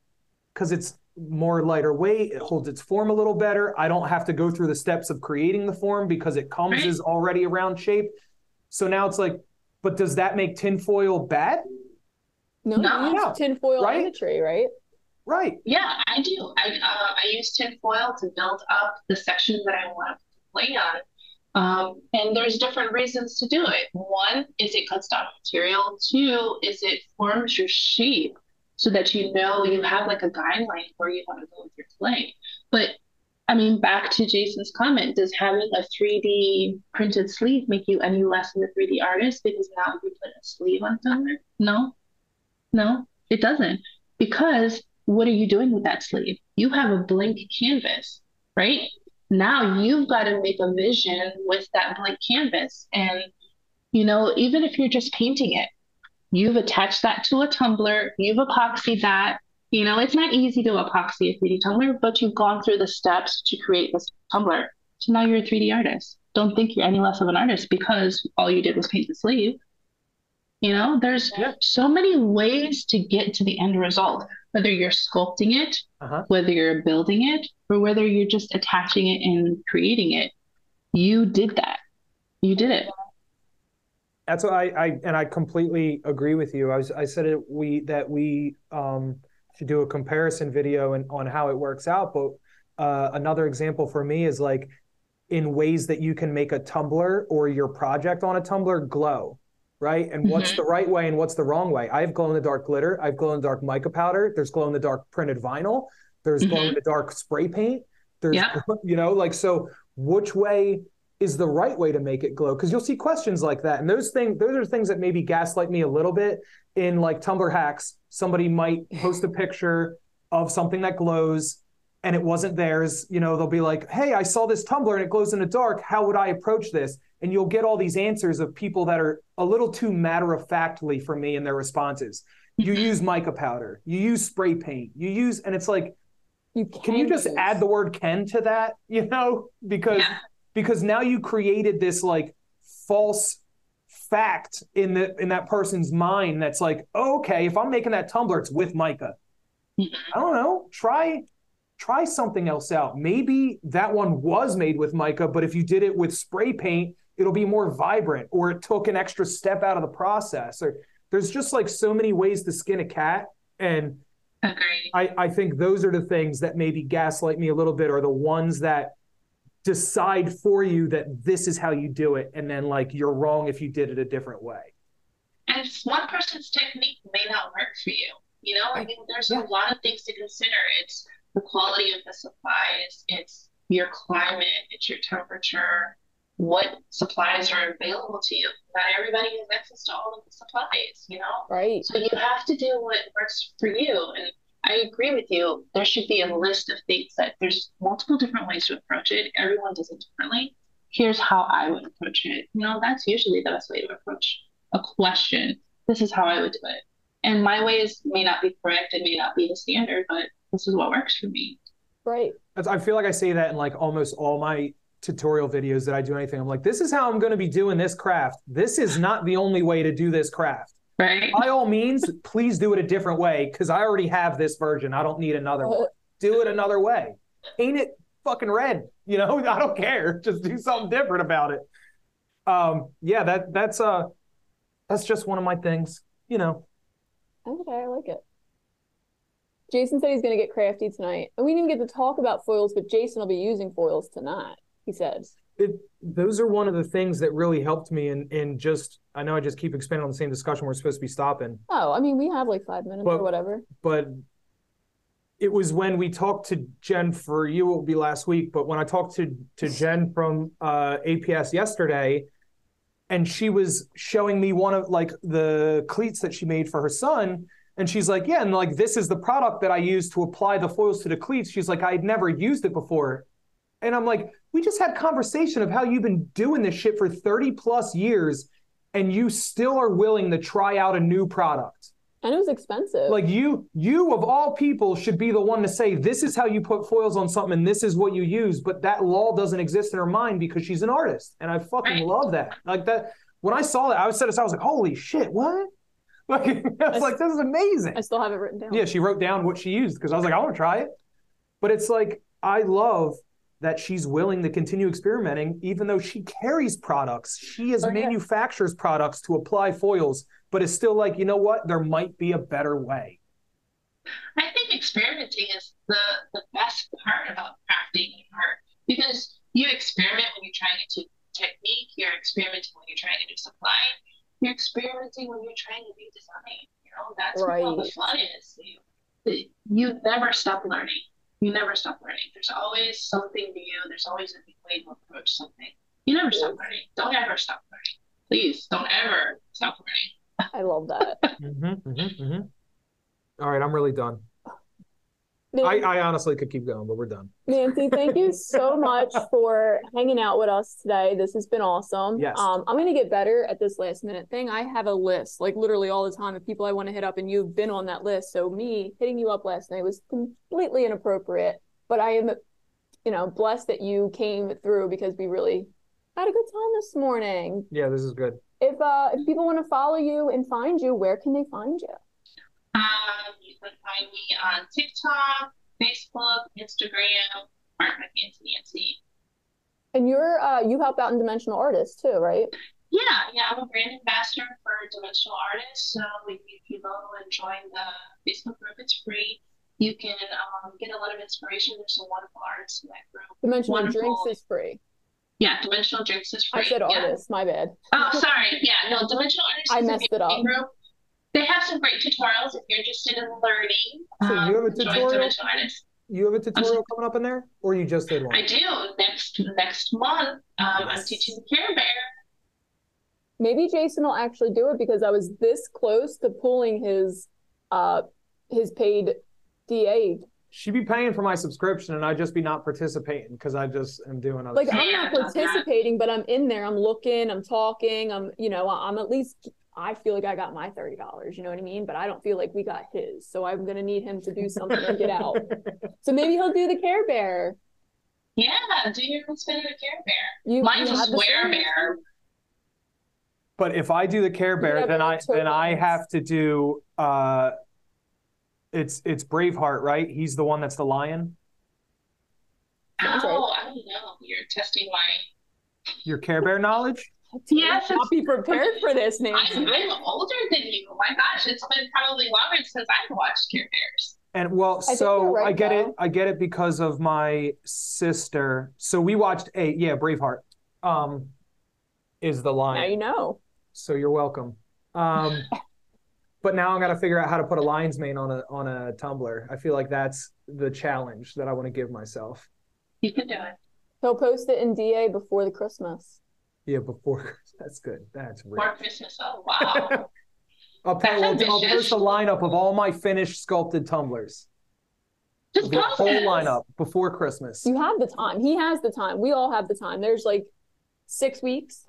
S1: because it's more lighter weight. It holds its form a little better. I don't have to go through the steps of creating the form because it comes
S4: Right.
S1: as already a round shape. So now it's like, but does that make tinfoil bad?
S3: No,
S4: No.
S3: you use
S1: No.
S3: tinfoil
S1: Right?
S3: on the tray, right?
S1: Right.
S4: Yeah, I do. I uh, I use tinfoil to build up the section that I want to play on. Um, and there's different reasons to do it. One is it cuts down material. Two is it forms your shape so that you know you have like a guideline where you want to go with your clay. But I mean, back to Jason's comment, does having a 3D printed sleeve make you any less of a 3D artist because now you put a sleeve on something? No, no, it doesn't. Because what are you doing with that sleeve? You have a blank canvas, right? Now you've got to make a vision with that blank canvas. And, you know, even if you're just painting it, you've attached that to a tumbler, you've epoxied that. You know, it's not easy to epoxy a 3D tumbler, but you've gone through the steps to create this tumbler. So now you're a 3D artist. Don't think you're any less of an artist because all you did was paint the sleeve. You know, there's
S1: Yeah.
S4: so many ways to get to the end result, whether you're sculpting it,
S1: Uh-huh.
S4: whether you're building it, or whether you're just attaching it and creating it. You did that. You did it.
S1: That's what I, I and I completely agree with you. I was I said it we that we um should do a comparison video and on how it works out. But uh, another example for me is like in ways that you can make a tumbler or your project on a tumbler glow, right? And what's
S4: Mhm.
S1: the right way and what's the wrong way? I have glow in the dark glitter. I have glow in the dark mica powder. There's glow in the dark printed vinyl. There's glow in the dark spray paint. There's you know like so which way is the right way to make it glow because you'll see questions like that and those things those are things that maybe gaslight me a little bit in like tumbler hacks somebody might post a picture of something that glows and it wasn't theirs you know they'll be like hey i saw this tumbler and it glows in the dark. How would i approach this? And you'll get all these answers of people that are a little too matter of factly for me in their responses. You use mica powder. You use spray paint. You use and it's like
S3: You
S1: can you just
S3: choose.
S1: add the word can to that you know? Because
S4: Yeah.
S1: because now you created this like false fact in the in that person's mind that's like oh, okay if i'm making that tumbler it's with mica
S4: Mhm.
S1: i don't know try try something else out maybe that one was made with mica but if you did it with spray paint it'll be more vibrant or it took an extra step out of the process or there's just like so many ways to skin a cat and
S4: Agreed.
S1: I, I think those are the things that maybe gaslight me a little bit, or the ones that decide for you that this is how you do it, and then like you're wrong if you did it a different way.
S4: And one person's technique may not work for you. You know, I mean, there's
S1: Yeah.
S4: a lot of things to consider. It's the quality of the supplies, it's your climate, it's your temperature, what supplies are available to you. Not everybody has access to all of the supplies, you know?
S3: Right.
S4: So you have to do what works for you. And I agree with you. There should be a list of things that there's multiple different ways to approach it. Everyone does it differently. Here's how I would approach it. You know, that's usually the best way to approach a question. This is how I would do it. And my ways may not be correct, it may not be the standard, but this is what works for me.
S3: Right.
S1: I feel like I say that in like almost all my tutorial videos that I do anything. I'm like, this is how I'm going to be doing this craft. This is not the only way to do this craft.
S4: Right?
S1: By all means, please do it a different way because I already have this version. I don't need another one. Do it another way. Paint it fucking red. You know, I don't care. Just do something different about it. Um, yeah, that that's uh that's just one of my things. You know,
S3: Okay, I like it. Jason said he's going to get crafty tonight. And we didn't get to talk about foils, but Jason will be using foils tonight, he said.
S1: It, those are one of the things that really helped me in in just. I know I just keep expanding on the same discussion we're supposed to be stopping,
S3: Oh, I mean, we have like five minutes or whatever.
S1: but it was when we talked to Jen for you. It will be last week, but when I talked to to Jen from uh, APS yesterday, and she was showing me one of like the cleats that she made for her son, And she's like, yeah, and like this is the product that I use to apply the foils to the cleats. She's like, I'd never used it before. And I'm like, we just had conversation of how you've been doing this shit for 30 plus years and you still are willing to try out a new product.
S3: And it was expensive.
S1: Like you, you of all people should be the one to say this is how you put foils on something and this is what you use. But that law doesn't exist in her mind because she's an artist, and I fucking
S4: Right.
S1: love that. Like that. When I saw that, I was said I was like, holy shit, what? Like I was like, this is amazing.
S3: I still have it written down.
S1: Yeah, she wrote down what she used because I was like, I want to try it. But it's like I love that she's willing to continue experimenting, even though she carries products. She is
S3: Oh, yeah.
S1: manufactures products to apply foils, but it's still like, you know what? There might be a better way.
S4: I think experimenting is the, the best part about crafting art because you experiment when you're trying to technique, you're experimenting when you're trying to do supply, you're experimenting when you're trying to do design. You know, that's where all the
S3: Right.
S4: fun is. You, you never stop learning. You never stop learning. There's always something new. There's always a new way to approach something. You never stop learning. Don't ever stop learning. Please don't ever stop learning.
S3: I love that.
S1: Mm-hmm, mm-hmm, mm-hmm. All right, I'm really done. I,
S3: Nancy,
S1: I honestly could keep going, but we're done.
S3: Nancy, thank you so much for hanging out with us today. This has been awesome.
S1: Yes.
S3: Um, I'm gonna get better at this last minute thing. I have a list, like literally all the time, of people I want to hit up, and you've been on that list. So me hitting you up last night was completely inappropriate. But I am, you know, blessed that you came through because we really had a good time this morning.
S1: Yeah, this is good.
S3: If uh if people want to follow you and find you, where can they find you?
S4: Um, you can find me on TikTok, Facebook, Instagram, Art McGinty Nancy.
S3: And you're uh you help out in Dimensional Artists too, right?
S4: Yeah, yeah, I'm a brand ambassador for Dimensional Artists. So if you, go and join the Facebook group, it's free. You can um, get a lot of inspiration. There's some wonderful artists in that group.
S3: Dimensional
S4: Wonderful.
S3: Drinks is free.
S4: Yeah, Dimensional Drinks is free.
S3: I said
S4: yeah.
S3: artists, my bad.
S4: Oh, sorry. Yeah, no, Dimensional Artists
S3: I
S4: is a
S3: messed it up.
S4: Group. They have some great tutorials if you're interested in learning.
S1: So you have a
S4: um,
S1: tutorial? You have a tutorial coming up in there, or you just did one?
S4: I do next next month. Um, I'm teaching the Care Bear.
S3: Maybe Jason will actually do it because I was this close to pulling his uh his paid DA.
S1: She'd be paying for my subscription, and I'd just be not participating because I just am doing other
S3: Like
S1: stuff.
S3: I'm not
S4: Yeah, yeah.
S3: participating, but I'm in there. I'm looking. I'm talking. I'm you know I'm at least. I feel like I got my thirty dollars. You know what I mean? But I don't feel like we got his. So I'm gonna need him to do something and get out. So maybe he'll do the Care Bear.
S4: Yeah, do your own spin of the Care Bear.
S3: You,
S4: Mine's
S3: you
S4: a
S3: have the
S4: swear bear.
S1: But if I do the Care Bear, then I then I have to do uh it's it's Braveheart, right? He's the one that's the lion.
S4: Oh, I don't know. You're testing my.
S1: Your Care Bear knowledge?
S4: Yes,
S3: I'll be prepared for this,
S4: I'm,
S3: Nancy.
S4: I'm older than you. Oh my gosh, it's been probably longer since I've watched Care Bears.
S1: And well,
S3: think
S1: so
S3: right,
S1: I get it. I get it because of my sister. So we watched a yeah, Braveheart. Um is the
S3: Now
S1: lion.
S3: you know.
S1: So you're welcome. Um but now I got to figure out how to put a lion's mane on a on a tumbler. I feel like that's the challenge that I want to give myself.
S4: You can do it.
S3: He'll post it in DA before the Christmas.
S1: Yeah, before that's good. That's real.
S4: For Christmas. Oh wow.
S1: I'll, put, I'll, I'll post a lineup of all my finished sculpted tumblers.
S4: Just
S1: The whole
S4: it.
S1: lineup before Christmas.
S3: You have the time. He has the time. We all have the time. There's like six weeks.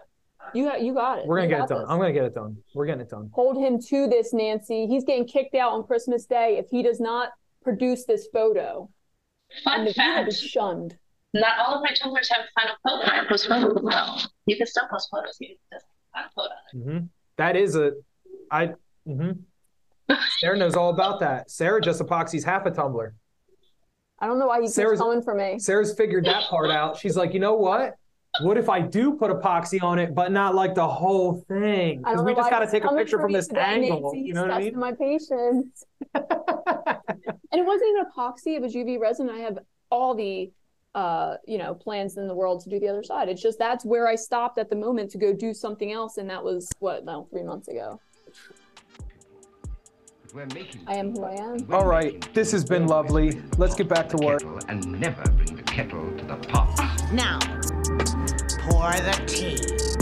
S3: You got you got it.
S1: We're gonna
S3: You
S1: get it done.
S3: this.
S1: I'm gonna get it done. We're getting it done.
S3: Hold him to this, Nancy. He's getting kicked out on Christmas Day if he does not produce this photo.
S4: Fun
S3: And the viewer
S4: fact:
S3: is shunned.
S4: not all of my tumblers have final photo. I post photos. No, you can still post photos. You just have final photo.
S1: hmm That is a, I. hmm Sarah knows all about that. Sarah just epoxies half a tumbler.
S3: I don't know why he keeps
S1: Sarah's-
S3: coming for me.
S1: Sarah's figured that part out. She's like, you know what? What if I do put epoxy on it, but not like the whole thing? Because we just got to take a picture from this angle. You know what I
S3: testing
S1: mean?
S3: my patience. And it wasn't even epoxy, it was UV resin. I have all the uh, you know, plans in the world to do the other side. It's just that's where I stopped at the moment to go do something else, and that was what, no, three months ago.
S2: We're making
S3: I am who I am.
S1: All right, this has been lovely. Let's get back to work.
S2: And never bring the kettle to the pot.
S5: Now, pour the tea.